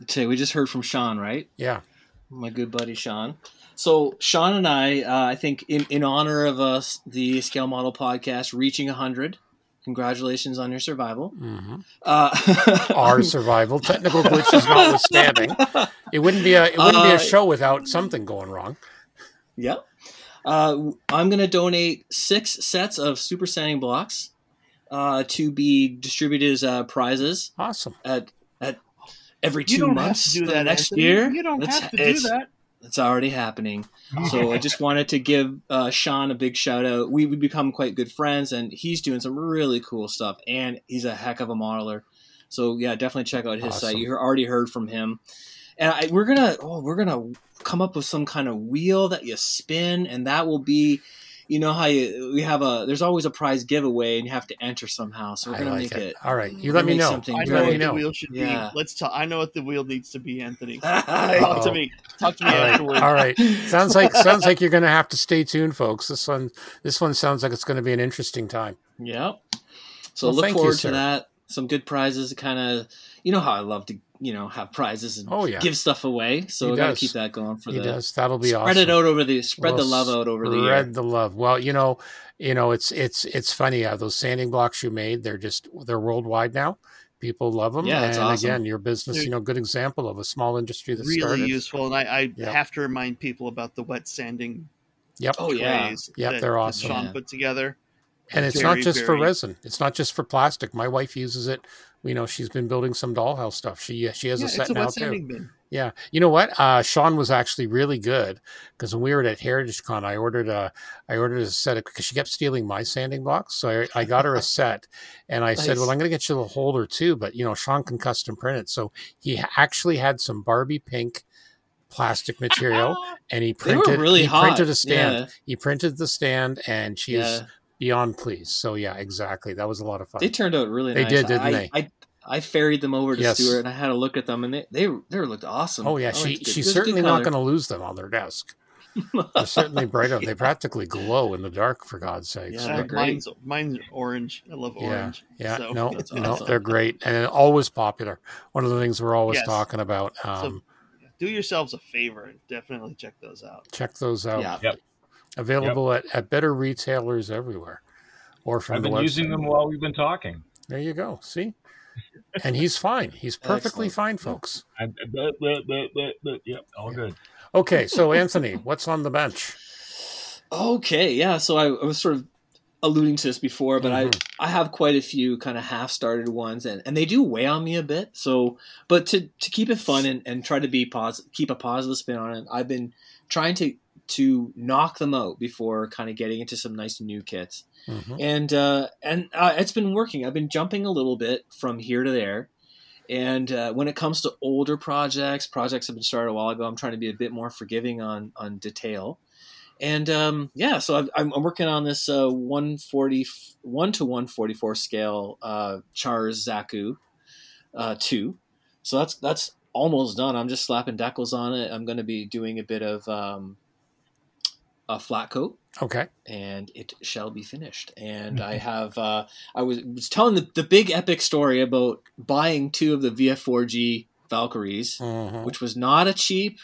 Today we just heard from Sean, right? Yeah. My good buddy Sean. So Sean and I, uh, I think, in, in honor of us, the Scale Model Podcast reaching hundred. Congratulations on your survival. Mm-hmm. Uh, Our survival, technical glitches notwithstanding, it wouldn't be a it wouldn't be Uh, a show without something going wrong. Yep. Uh, I'm going to donate six sets of super sanding blocks uh, to be distributed as uh, prizes Awesome. at at every You two don't months have to do that the next Anthony. year. You don't It's- have to do that. It's already happening. So I just wanted to give uh, Sean a big shout out. We would become quite good friends, and he's doing some really cool stuff, and he's a heck of a modeler. So yeah, definitely check out his site. You already heard from him, and I, we're gonna oh we're gonna come up with some kind of wheel that you spin, and that will be. You know how you we have a there's always a prize giveaway and you have to enter somehow. So we're I gonna like make it. it. All right, you let me know. something I know what me the know. wheel should Yeah. be. Let's talk. I know what the wheel needs to be, Anthony. Talk Talk to me. Oh. Talk to me All right, afterwards. all right. Sounds like sounds like you're going to have to stay tuned, folks. This one, this one sounds like it's going to be an interesting time. Yep. So Well, look thank you, forward to that. Some good prizes, kind of. You know how I love to, you know, have prizes and Oh, yeah. give stuff away. So we got to keep that going for He the does. That'll be spread awesome. it out over the spread Well, the love out over the year. Spread the love. Well, you know, you know, it's it's it's funny. Uh, those sanding blocks you made, they're just they're worldwide now. People love them. Yeah, that's and awesome. again, your business, They're you know, good example of a small industry that really started. useful, and I, I Yep. have to remind people about the wet sanding Yep. Oh yeah. Yep, that, they're that awesome. Sean Yeah. put together. And it's Very, not just for resin. It's not just for plastic. My wife uses it. You know, she's been building some dollhouse stuff. She she has Yeah, a set a now too. bin. Yeah, you know what? Uh, Sean was actually really good because when we were at Heritage Con, I ordered a, I ordered a set because she kept stealing my sanding box, so I, I got her a set, and I said, "Well, I'm going to get you the holder too, but you know, Sean can custom print it." So he actually had some Barbie pink plastic material, and he printed, really he hot. printed a stand. Yeah. He printed the stand, and she's Yeah. Beyond Please. So yeah, exactly. That was a lot of fun. They turned out really nice. They nice. did, didn't I, they? I, I ferried them over to Yes. Stuart and I had a look at them and they they, they looked awesome. Oh yeah, I she liked it. It she's was a good certainly not going to lose them on their desk. They're certainly bright up. They practically glow in the dark, for God's sake. Yeah, So, they're great. mine's mine's orange. I love orange. yeah, So, no, That's no, they're great and always popular. One of the things we're always Yes. talking about. Um, do yourselves a favor and definitely check those out. check those out. Yeah. Yep. Available at, at better retailers everywhere, or from I've the been website. using them while we've been talking. There you go. See, and he's fine. He's perfectly Excellent. fine, folks. I, but, but, but, but, but, yep, all good. Okay, so Anthony, what's on the bench? Okay, yeah. So I, I was sort of alluding to this before, but Mhm. I I have quite a few kind of half started ones, and, and they do weigh on me a bit. So, but to to keep it fun and, and try to be positive, keep a positive spin on it, I've been trying to to knock them out before kind of getting into some nice new kits, Mhm. and uh, and uh, it's been working. I've been jumping a little bit from here to there. And uh, when it comes to older projects, projects have been started a while ago. I'm trying to be a bit more forgiving on on detail. And um, yeah, so I've, I'm, I'm working on this uh, 140 1 to 144 scale uh, Char's Zaku uh, 2. So that's that's almost done. I'm just slapping decals on it. I'm going to be doing a bit of um, a flat coat Okay. and it shall be finished. And I have uh, I was, was telling the, the big epic story about buying two of the VF4G Valkyries, Mhm. which was not a cheap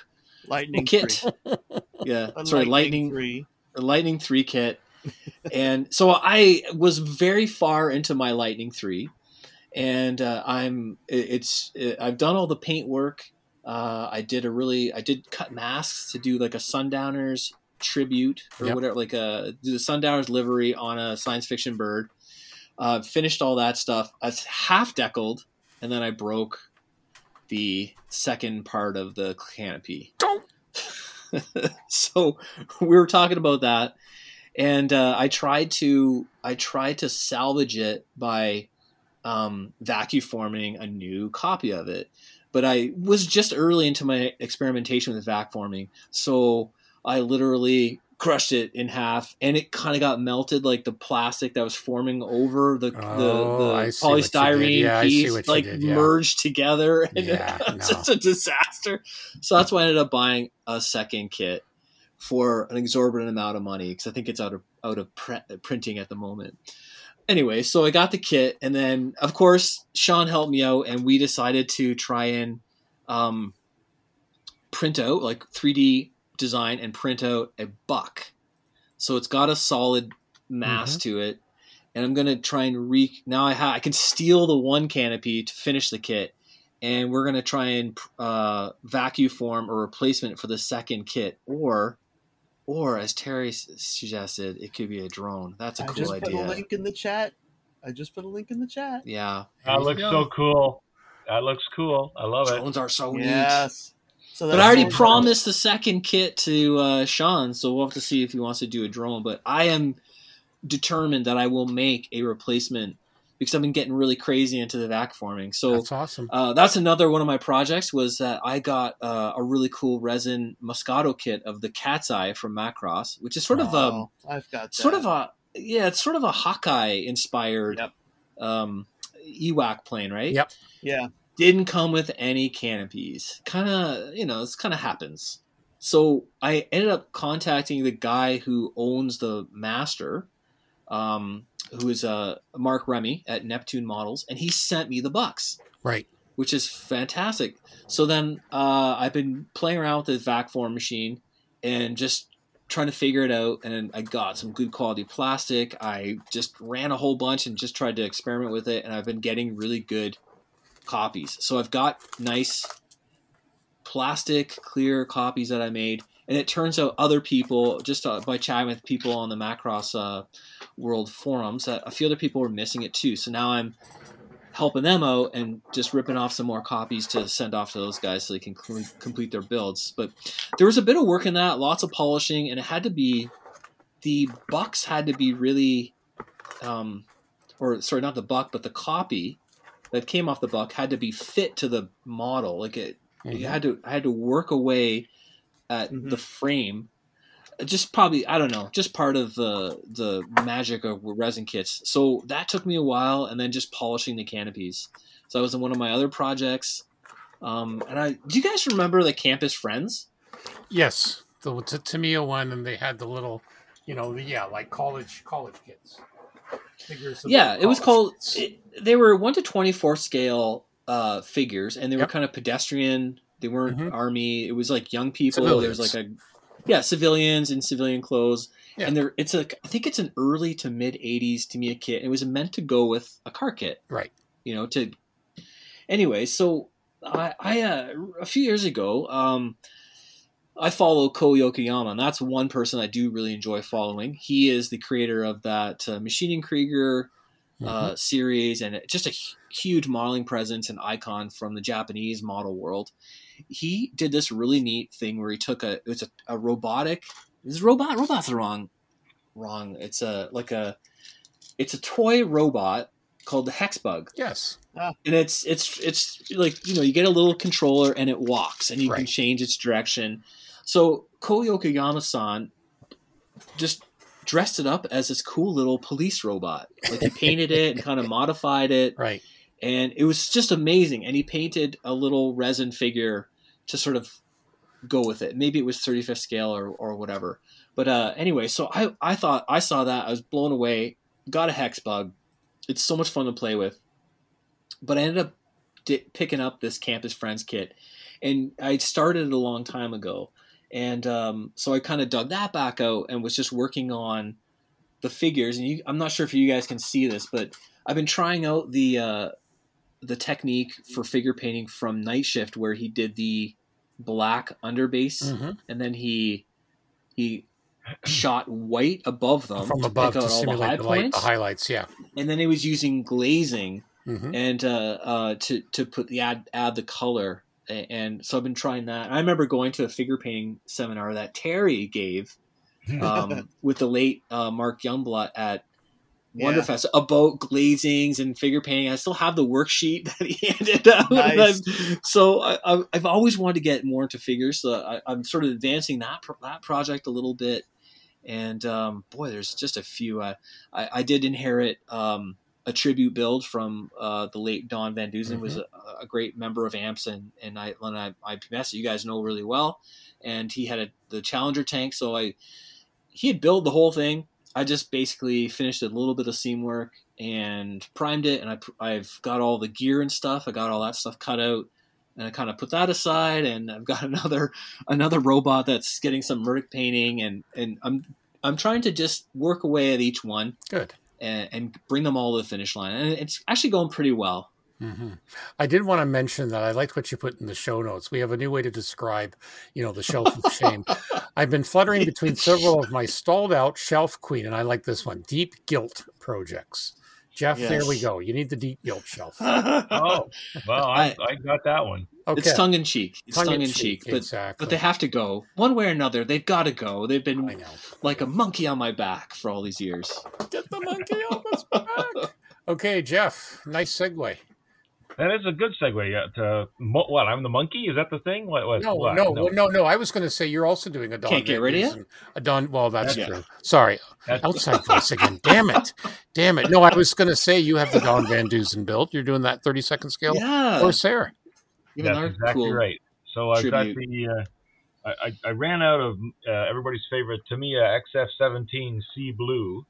Lightning kit. three. yeah, A sorry, lightning three. a Lightning 3 kit. and so I was very far into my Lightning 3 and uh, I'm it- it's it, I've done all the paint work. Uh, I did a really I did cut masks to do like a Sundowners tribute or Yep. whatever like a do the Sundowners livery on a science fiction bird. Uh, finished all that stuff. It's half deckled and then I broke the second part of the canopy. Don't. so we were talking about that, and uh, I tried to I tried to salvage it by um, vacuum forming a new copy of it, but I was just early into my experimentation with vac forming, so I literally crushed it in half and it kind of got melted like the plastic that was forming over the Oh, the, the see what you did. polystyrene Yeah, piece like did, yeah. merged together and Yeah, it was no. just a disaster so that's why i ended up buying a second kit for an exorbitant amount of money because i think it's out of out of pre- printing at the moment anyway so i got the kit and then of course sean helped me out and we decided to try and um, print out like 3d design and print out a buck so it's got a solid mass to it and i'm going to try and re now i ha- i can steal the one canopy to finish the kit and we're going to try and uh, vacuum form a replacement for the second kit or or as terry suggested it could be a drone that's a I cool just put a idea link in the chat. I just put a link in the chat. yeah That looks so cool. That looks cool. I love it. drones are so neat Yes. So But I already so cool. promised the second kit to uh, Sean, so we'll have to see if he wants to do a drone. But I am determined that I will make a replacement because I've been getting really crazy into the vac forming. So That's awesome. uh, that's another one of my projects was that I got uh, a really cool resin Moscato kit of the Cat's Eye from Macross, which is sort of um, Oh, I've got that. sort of a yeah, it's sort of a Hawkeye inspired Yep. um, EWAC plane, right? Yep. yeah. Didn't come with any canopies. Kind of, you know, this kind of happens. So I ended up contacting the guy who owns the master, um, who is uh, Mark Remy at Neptune Models, and he sent me the bucks, Right. which is fantastic. So then uh, I've been playing around with this vac form machine and just trying to figure it out. And I got some good quality plastic. I just ran a whole bunch and just tried to experiment with it, and I've been getting really good copies. So I've got nice plastic clear copies that I made, and it turns out other people just uh, by chatting with people on the Macross uh, World forums that a few other people were missing it too. So now I'm helping them out and just ripping off some more copies to send off to those guys so they can cl- complete their builds. But there was a bit of work in that, lots of polishing, and it had to be the bucks had to be really, um, or sorry, not the buck, but the copy that came off the buck had to be fit to the model. Like it, you had to I had to work away at Mhm. the frame. Just probably I don't know, just part of the the magic of resin kits. So that took me a while, and then just polishing the canopies. So I was in one of my other projects. Um, and I do you guys remember the Campus Friends? Yes, the t- Tamiya one, and they had the little, you know, the, yeah, like college college kids. Figures of yeah, it was called. It, they were one to twenty four scale uh, figures, and they were Yep. kind of pedestrian. They weren't Mhm. army. It was like young people. There was like a yeah, civilians in civilian clothes. Yeah. And there, it's a. I think it's an early to mid '80s Tamiya kit. It was meant to go with a car kit, right. you know. To anyway, so I, I uh, a few years ago, um, I follow Kow Yokoyama, and that's one person I do really enjoy following. He is the creator of that uh, Maschinen Krieger Mhm. uh, series and just a huge modeling presence and icon from the Japanese model world. He did this really neat thing where he took a it was a, a robotic is robot robot's the wrong wrong it's a like a it's a toy robot called the Hexbug yes. and it's it's it's like you know you get a little controller and it walks and you can change its direction. So Kow Yokoyama-san just dressed it up as this cool little police robot. Like he painted it and kind of modified it, Right. and it was just amazing. And he painted a little resin figure to sort of go with it. Maybe it was 35th scale or or whatever. But uh, anyway, so I I thought I saw that I was blown away. Got a hex bug. It's so much fun to play with. But I ended up di- picking up this Campus Friends kit, and I started it a long time ago. And um, so I kind of dug that back out and was just working on the figures. And you, I'm not sure if you guys can see this, but I've been trying out the uh, the technique for figure painting from Night Shift, where he did the black underbase, hmm and then he he shot white above them From above to all the high simulate the, light, the highlights. Yeah. and then he was using glazing hmm and uh, uh, to to put the add add the color and so I've been trying that. I remember going to a figure painting seminar that Terry gave um, with the late uh, Mark Youngblood at Yeah. Wonderfest about glazings and figure painting. I still have the worksheet that he handed out. Nice. So I, I've- I've always wanted to get more into figures. So I, I'm sort of advancing that pro- that project a little bit. And um, boy, there's just a few. Uh, I, I did inherit um, a tribute build from uh, the late Don Van Dusen, was a, a great member of AMPS and and I, and I IPMS that you guys know really well. And he had a, the Challenger tank, so I he had built the whole thing. I just basically finished a little bit of seam work and primed it, and I, I've got all the gear and stuff. I got all that stuff cut out, and I kind of put that aside. And I've got another another robot that's getting some Murdoch painting, and and I'm I'm trying to just work away at each one Good. and, and bring them all to the finish line, and it's actually going pretty well. hmm I did want to mention that I liked what you put in the show notes. We have a new way to describe, you know, the shelf of shame. I've been fluttering between several of my stalled out shelf queen, and I like this one, deep guilt projects. Geoff, there we go. You need the deep guilt shelf. Oh, well, I, I got that one. Okay. It's tongue in cheek. It's tongue, in cheek, but exactly. but they have to go one way or another. They've got to go. They've been like a monkey on my back for all these years. Get the monkey off his back. Okay, Geoff. Nice segue. That is a good segue. To mo- what? I'm the monkey. Is that the thing? What? what No, what? no, no, no, no. I was going to say you're also doing a Don. Can't get rid of ya? A Don. Well, that's Yeah. true. Sorry, That's- outside voice again. Damn it, damn it. No, I was going to say you have the Don Van Dusen built. You're doing that 30 second scale. Yeah, Or Sarah. Give That's exactly cool- right. So I've got the. Uh, I, I I ran out of uh, everybody's favorite Tamiya XF17 Sea Blue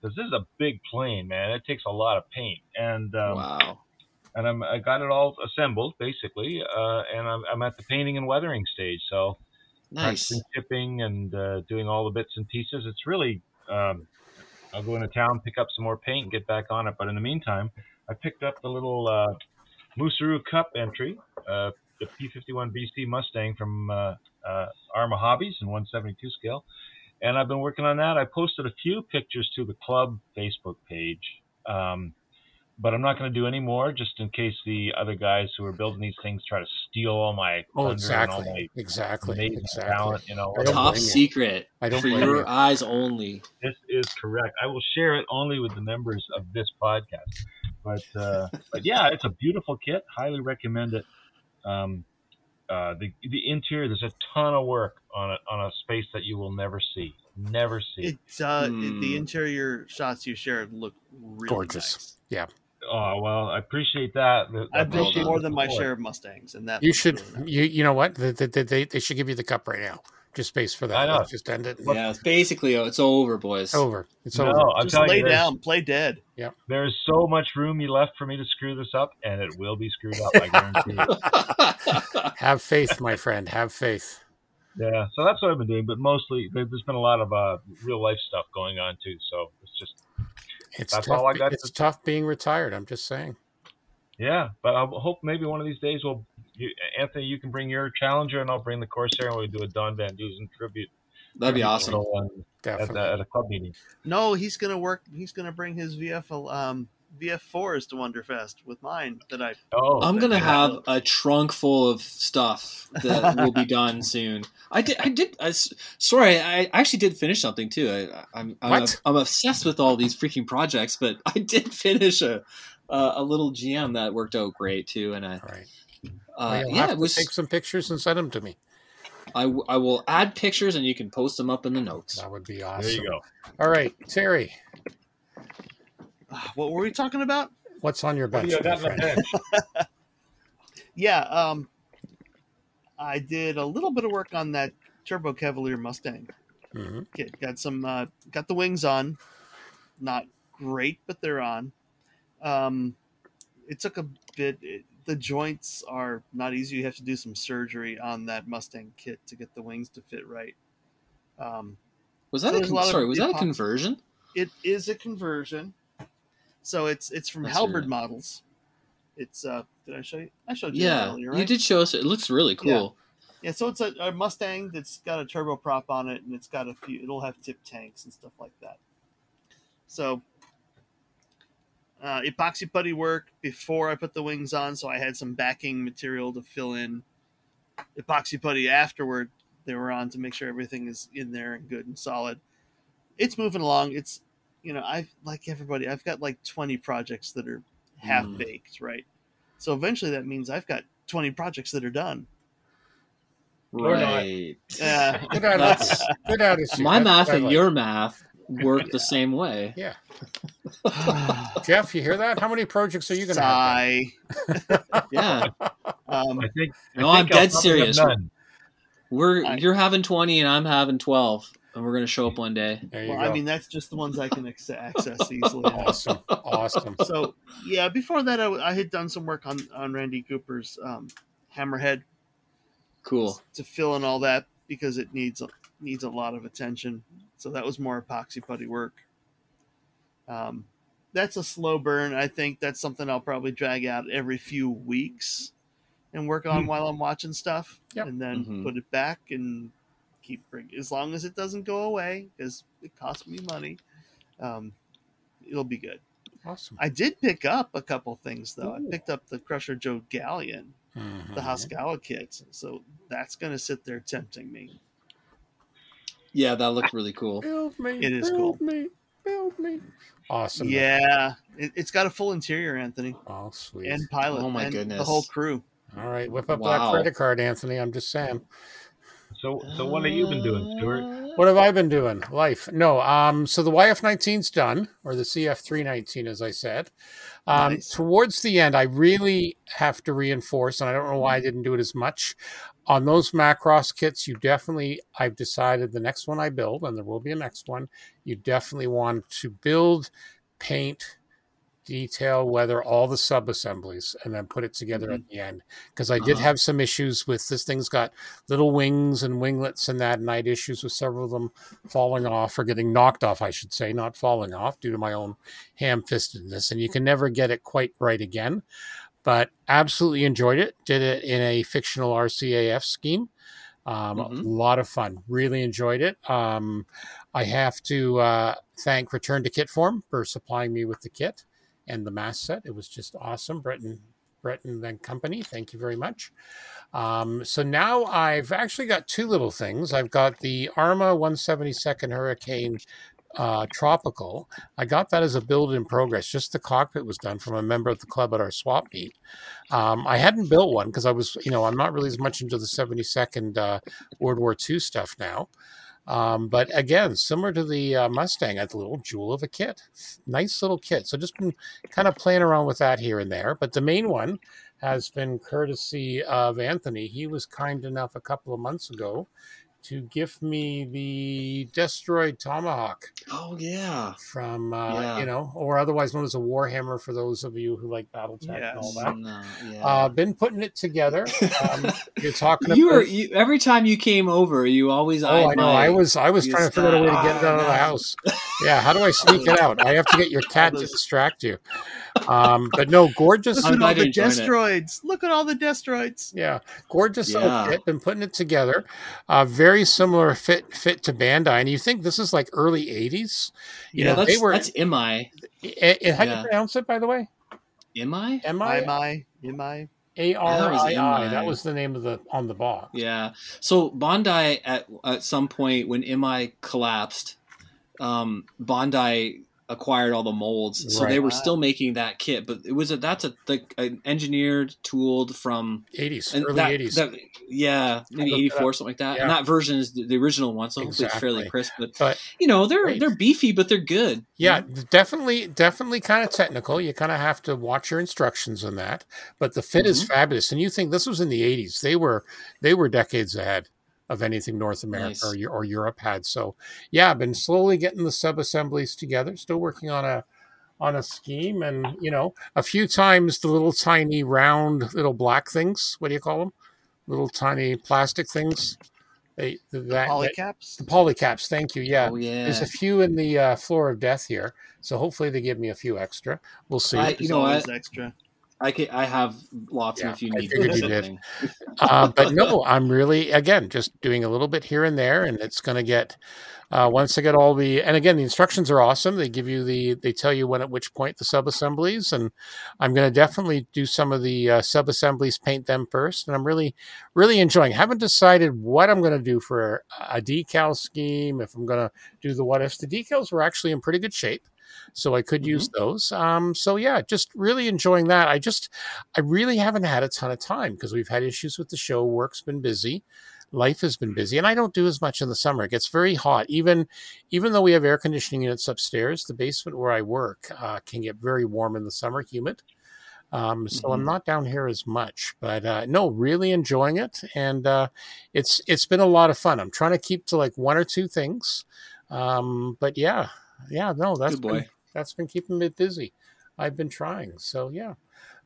because this is a big plane, man. It takes a lot of paint, and um, wow. And I'm, I got it all assembled basically, uh, and I'm, I'm at the painting and weathering stage. So Nice. chipping and uh, doing all the bits and pieces. It's really, um, I'll go into town, pick up some more paint, and get back on it. But in the meantime, I picked up the little uh, Moosearoo Cup entry, uh, the P51 BC Mustang from uh, uh, Arma Hobbies in 172 scale. And I've been working on that. I posted a few pictures to the club Facebook page. Um, but I'm not going to do any more just in case the other guys who are building these things try to steal all my Oh, thunder and all exactly. my Exactly. amazing Exactly. talent, you know. Top blame you. secret I don't for your you. eyes only. This is correct. I will share it only with the members of this podcast. But uh, but yeah, it's a beautiful kit. Highly recommend it. Um, uh, the the interior, there's a ton of work on it on a space that you will never see, never see. it's uh, Hmm. the interior shots you shared look really Gorgeous. nice. Oh well, I appreciate that. that I've that built appreciate more the than my share of Mustangs, and that You should. really nice. You you know what? They, they, they, they should give you the cup right now. Just space for that. I that. know. Let's just end it. Yeah, it's basically it's over, boys. It's over. It's No, over. I'm Just telling lay you, down, play dead. Yeah. there's so much room you left for me to screw this up, and it will be screwed up. I guarantee. you. Have faith, my friend. Have faith. Yeah, so that's what I've been doing, but mostly there- there's been a lot of uh, real life stuff going on too. So it's just It's That's tough. all I got It's to- tough being retired. I'm just saying. yeah, but I hope maybe one of these days we'll, you, Anthony, you can bring your Challenger and I'll bring the Corsair and we do a Don Van Dusen tribute. That'd be awesome. At, Definitely. the, at a club meeting. No, he's gonna work. He's gonna bring his VF um VF4s to Wonderfest with mine that I. Oh, I'm gonna Yeah. have a trunk full of stuff that will be done soon. I did. I did. I, s- sorry, I actually did finish something too. I, I'm I'm, What? I'm obsessed with all these freaking projects, but I did finish a a, a little GM that worked out great too. And I, All right. uh, Well, you'll yeah, have it to was. take some pictures and send them to me. I, w- I will add pictures and you can post them up in the notes. That would be awesome. there you go. All right, Terry, What were we talking about? what's on your What bench, you my got in the friend? Yeah, um, I did a little bit of work on that Turbo Cavalier Mustang. Mhm. Kit. Got some, uh, got the wings on. Not great, but they're on. Um, it took a bit. It, the joints are not easy. You have to do some surgery on that Mustang kit to get the wings to fit right. Um, Was that So a there's a con- lot of sorry? Was that a conversion? it is a conversion. So it's it's from That's Halberd weird. models. It's uh did I show you? I showed you Yeah, earlier, you did show us. It looks really cool. Yeah, so it's a, a Mustang that's got a turboprop on it, and it's got a few. It'll have tip tanks and stuff like that. So, uh, epoxy putty work before I put the wings on, so I had some backing material to fill in epoxy putty afterward. They were on to make sure everything is in there and good and solid. It's moving along. It's you know I like everybody. I've got like twenty projects that are half baked, right? So eventually that means I've got twenty projects that are done. Right. Yeah. Good attitude. Good attitude. My That's math and like. your math work the same way. Yeah. Geoff, you hear that? How many projects are you going to have? done? Yeah. Um, I think. I No, I'm I'll dead serious. We're I- you're having 20 and I'm having 12 and we're going to show up one day. There you well, go. I mean, that's just the ones I can ac- access easily. awesome. Awesome. so yeah, before that, I, I had done some work on on Randy Cooper's um, Hammerhead Cool. to fill in all that because it needs a, needs a lot of attention. So that was more epoxy putty work. Um, that's a slow burn. I think that's something I'll probably drag out every few weeks and work on Hmm. while I'm watching stuff, Yep. and then Mhm. put it back and keep bring as long as it doesn't go away because it costs me money. Um, it'll be good. Awesome. I did pick up a couple things though. I picked up the Crusher Joe Galleon, Mhm. the Hasegawa kit, so that's going to sit there tempting me. Yeah, that looked really cool. Build me. It is build cool. me. Build me. Awesome. Yeah, it, it's got a full interior, Anthony, Oh, sweet. and pilot, Oh, my and the whole crew. All right. Whip up that credit card, Anthony. I'm just saying. So, so what have you been doing, Stuart? What have I been doing? Life. No. Um. So the YF19's done, or the CF319, as I said. Um, Nice. Towards the end, I really have to reinforce, and I don't know why I didn't do it as much. On those Macross kits, you definitely, I've decided the next one I build, and there will be a next one, you definitely want to build, paint, detail, whether all the sub assemblies, and then put it together at the end. Because I did Uh-huh. have some issues with this thing's got little wings and winglets and that, and I had issues with several of them falling off or getting knocked off, I should say, not falling off due to my own ham fistedness. And you can never get it quite right again. But absolutely enjoyed it. Did it in a fictional RCAF scheme. Um, Mhm. A lot of fun. Really enjoyed it. Um, I have to uh, thank Return to Kit Form for supplying me with the kit and the mass set. It was just awesome. Breton, Breton and Company. Thank you very much. Um, so now I've actually got two little things. I've got the Arma 172nd Hurricane uh, Tropical. I got that as a build in progress. Just the cockpit was done from a member of the club at our swap meet. Um, I hadn't built one because I was, you know, I'm not really as much into the 72nd uh, World War II stuff now. Um, but again, similar to the uh, Mustang, I had the little jewel of a kit. Nice little kit. So just been kind of playing around with that here and there. But the main one has been courtesy of Anthony. He was kind enough a couple of months ago to give me the Destroid Tomahawk Oh yeah. from, uh, Yeah. you know, or otherwise known as a Warhammer for those of you who like Battletech and all Yes. that. No, yeah. Uh, been putting it together. Um, you're talking you were about. you, every time you came over, you always Oh, I know. my- I was I was trying to figure out a way to get it out of the "Ah, house. Yeah, how do I sneak it out? I have to get your cat to distract you. Um, but no, gorgeous. Look at all the you it. destroids. Look at all the destroids. Yeah, gorgeous Yeah. little. Been putting it together. Uh, very similar fit fit to Bandai, and you think this is like early '80s? You yeah, know, that's they were. that's MI. eh, eh, how do you pronounce it, by the way? MI? M Am I I? Am I? A R I I. MI. That was the name of the on the box. Yeah. So Bandai at at some point when MI collapsed, um, Bandai acquired all the molds, so they were still making that kit. But it was a that's a like an engineered, tooled from '80s, and early '80s. yeah, maybe eighty four something like that. Yeah. And that version is the, the original one, so hopefully it's fairly crisp. But But you know, they're Great. they're beefy, but they're good. Yeah, definitely, definitely kind of technical. You kind of have to watch your instructions on that. But the fit is Mhm. fabulous. And you think this was in the '80s? They were they were decades ahead of anything North America Nice. or, or Europe had. So yeah, I've been slowly getting the sub assemblies together. Still working on a on a scheme, and you know, a few times the little tiny round little black things. What do you call them? Little tiny plastic things. They that, that Polycaps. the polycaps. Thank you. Yeah. Oh yeah. There's a few in the uh, floor of death here, so hopefully they give me a few extra. We'll see. I- There's you know always what? extra. I can, I have lots Yeah, if you I need figured you did. uh, but no, I'm really again just doing a little bit here and there, and it's going to get uh, once I get all the and again the instructions are awesome. They give you the they tell you when at which point the sub assemblies, and I'm going to definitely do some of the uh, sub assemblies, paint them first, and I'm really really enjoying. Haven't decided what I'm going to do for a decal scheme. If I'm going to do the what ifs, the decals were actually in pretty good shape. So I could use those. Um, so yeah, just really enjoying that. I just I really haven't had a ton of time because we've had issues with the show. Work's been busy, life has been busy, and I don't do as much in the summer. It gets very hot. Even even though we have air conditioning units upstairs, the basement where I work uh, can get very warm in the summer, humid. Um, so I'm Mhm. not down here as much, but uh, no, really enjoying it, and uh, it's it's been a lot of fun. I'm trying to keep to like one or two things, um, but yeah, yeah, no, that's Good boy. been, that's been keeping me busy. I've been trying, so yeah.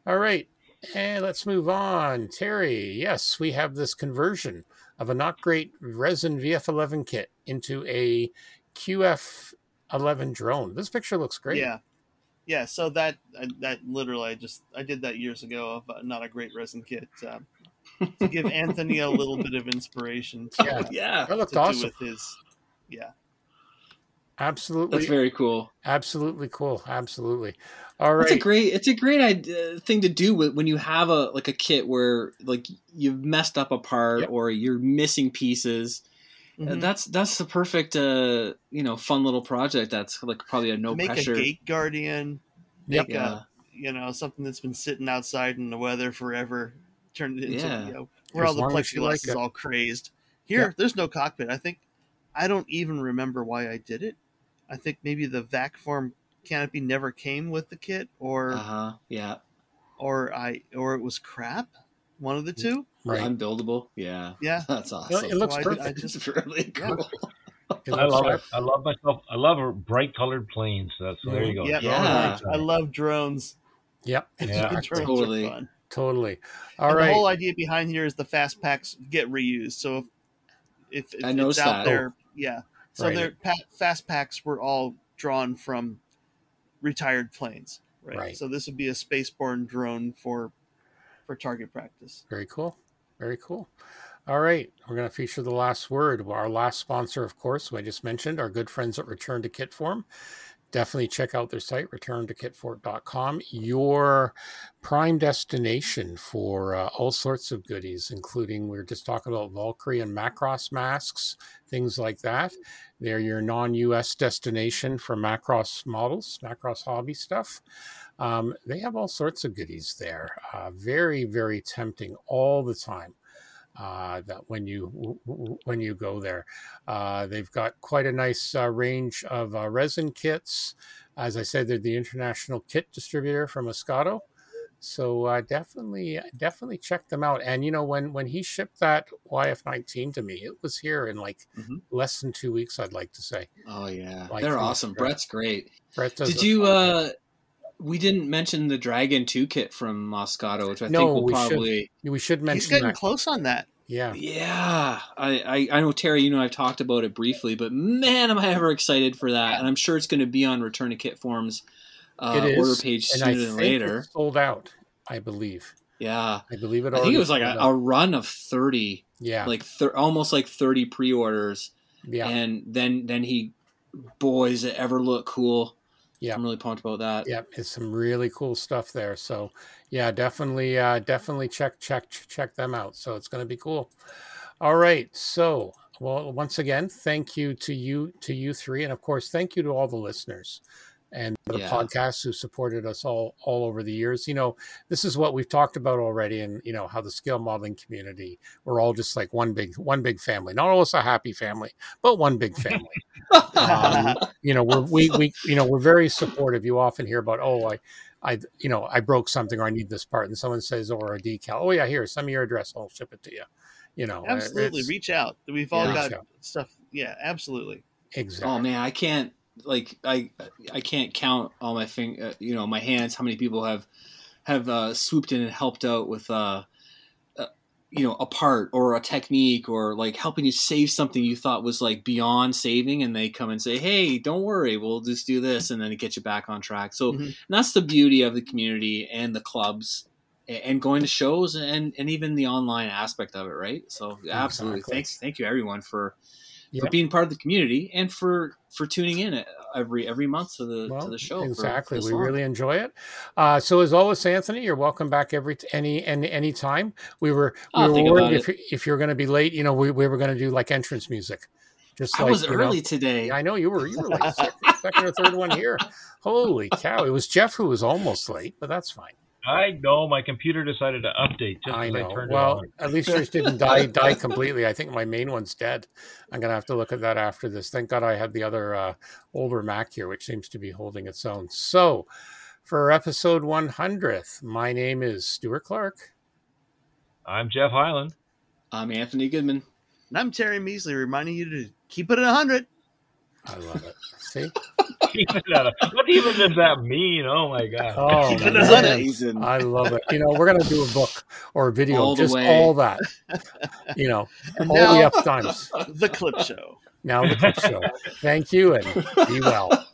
All right, and let's move on. Terry, yes, we have this conversion of a not great resin VF11 kit into a QF11 drone. This picture looks great. Yeah, yeah. So that uh, that literally, I just I did that years ago of uh, not a great resin kit um, to give Anthony a little bit of inspiration. To, Yeah. uh, Yeah, that looked to awesome. do with his. Yeah, Absolutely, that's very cool. absolutely cool. Absolutely. All It's a great it's a great idea, thing to do with when you have a like a kit where like you've messed up a part Yep. or you're missing pieces. Uh, Mhm. That's that's the perfect uh you know fun little project. That's like probably a no make pressure. a gate guardian, Yep. make Yeah. a you know something that's been sitting outside in the weather forever, turned it into Yeah. you know where As all the long as plexiglass like is all crazed. Here, there's no cockpit. I think I don't even remember why I did it. I think maybe the vac form canopy never came with the kit, or Uh huh. Yeah. or I or it was crap. One of the two. Right. Unbuildable. Yeah. Yeah. That's awesome. it looks So I- perfect. I just it's really cool. It I love it. I love myself. I love bright colored planes. That's so there you go. yeah, Yeah. I love drones. Yep. Yeah. Drones Totally. are. Totally. All and right. the whole idea behind here is the fast packs get reused. So if if, if I it's out that. there, yeah. So Right. their pa- fast packs were all drawn from retired planes, right? Right. So this would be a spaceborne drone for for target practice. Very cool. Very cool. All right. We're going to feature the last word. Our last sponsor, of course, who I just mentioned, our good friends at Return to Kitform. Definitely check out their site, returntokitform.com. Your prime destination for uh, all sorts of goodies, including we were just talking about Valkyrie and Macross masks, things like that. They're your non US destination for Macross models, Macross hobby stuff. Um, they have all sorts of goodies there. Uh, very, very tempting all the time. Uh, that when you when you go there, uh, they've got quite a nice uh, range of uh, resin kits. As I said, they're the international kit distributor for Moscato. So uh, definitely, definitely check them out. And you know, when when he shipped that YF19 to me, it was here in like Mhm. less than two weeks. I'd like to say. Oh yeah. Like They're awesome. Brett. Brett's great. Brett does Did you uh we didn't mention the Dragon 2 kit from Moscato, which I No, think will we should. probably We should mention. He's getting that. close on that. Yeah. Yeah, I, I I know Terry. You know I've talked about it briefly, but man, am I ever excited for that! And I'm sure it's going to be on Return to Kit Forms uh, It is, order page and sooner I than think later. it's sold out. I believe. Yeah, I believe it. I think it was like a, a run of thirty, yeah, like thir- almost like thirty pre-orders, yeah, and then then he, boys, it ever look cool. Yeah. I'm really pumped about that. yeah. It's some really cool stuff there. So, yeah, definitely, uh, definitely check check check them out. So it's going to be cool. All right. So, well, once again, thank you to you to you three, and of course, thank you to all the listeners and the Yeah. podcasts who supported us all all over the years. You know, this is what we've talked about already, and you know how the scale modeling community we're all just like one big one big family. Not always a happy family, but one big family. um, you know, we're, we we you know we're very supportive. You often hear about oh I. I, you know, I broke something or I need this part, and someone says, or a decal. Oh yeah, here, send me your address. I'll ship it to you. You know, uh, Absolutely, reach out. We've all Yeah. got stuff. Yeah, absolutely. exactly. Oh man, I can't like I I can't count all my fing uh, you know my hands how many people have have uh, swooped in and helped out with uh, uh you know a part or a technique or like helping you save something you thought was like beyond saving and they come and say hey don't worry we'll just do this and then it gets you back on track so mm-hmm. that's the beauty of the community and the clubs and going to shows and and even the online aspect of it right so absolutely exactly. thanks thank you everyone for yep. for being part of the community and for for tuning in every every month to the well, to the show. Exactly, we really enjoy it. Uh, so as always, Anthony, you're welcome back every any any any time. We were we I'll were worried if it. if you're going to be late. You know, we, we were going to do like entrance music. Just I like, was early know, today. I know you were. You were like second, second or third one here. Holy cow! It was Geoff who was almost late, but that's fine. I know my computer decided to update just I know. I well, at least yours didn't die die completely. I think my main one's dead. I'm gonna have to look at that after this. Thank God I had the other uh, older Mac here, which seems to be holding its own. So, for episode 100th, my name is Stuart Clark. I'm Geoff Highland. I'm Anthony Goodman. And I'm Terry Measley, reminding you to keep it at 100. I love it. See? what even does that mean? Oh my god! Oh, my I love it. You know, we're gonna do a book or a video, all just all that. You know, and all now, the up times. The clip show. Now the clip show. Thank you, and be well.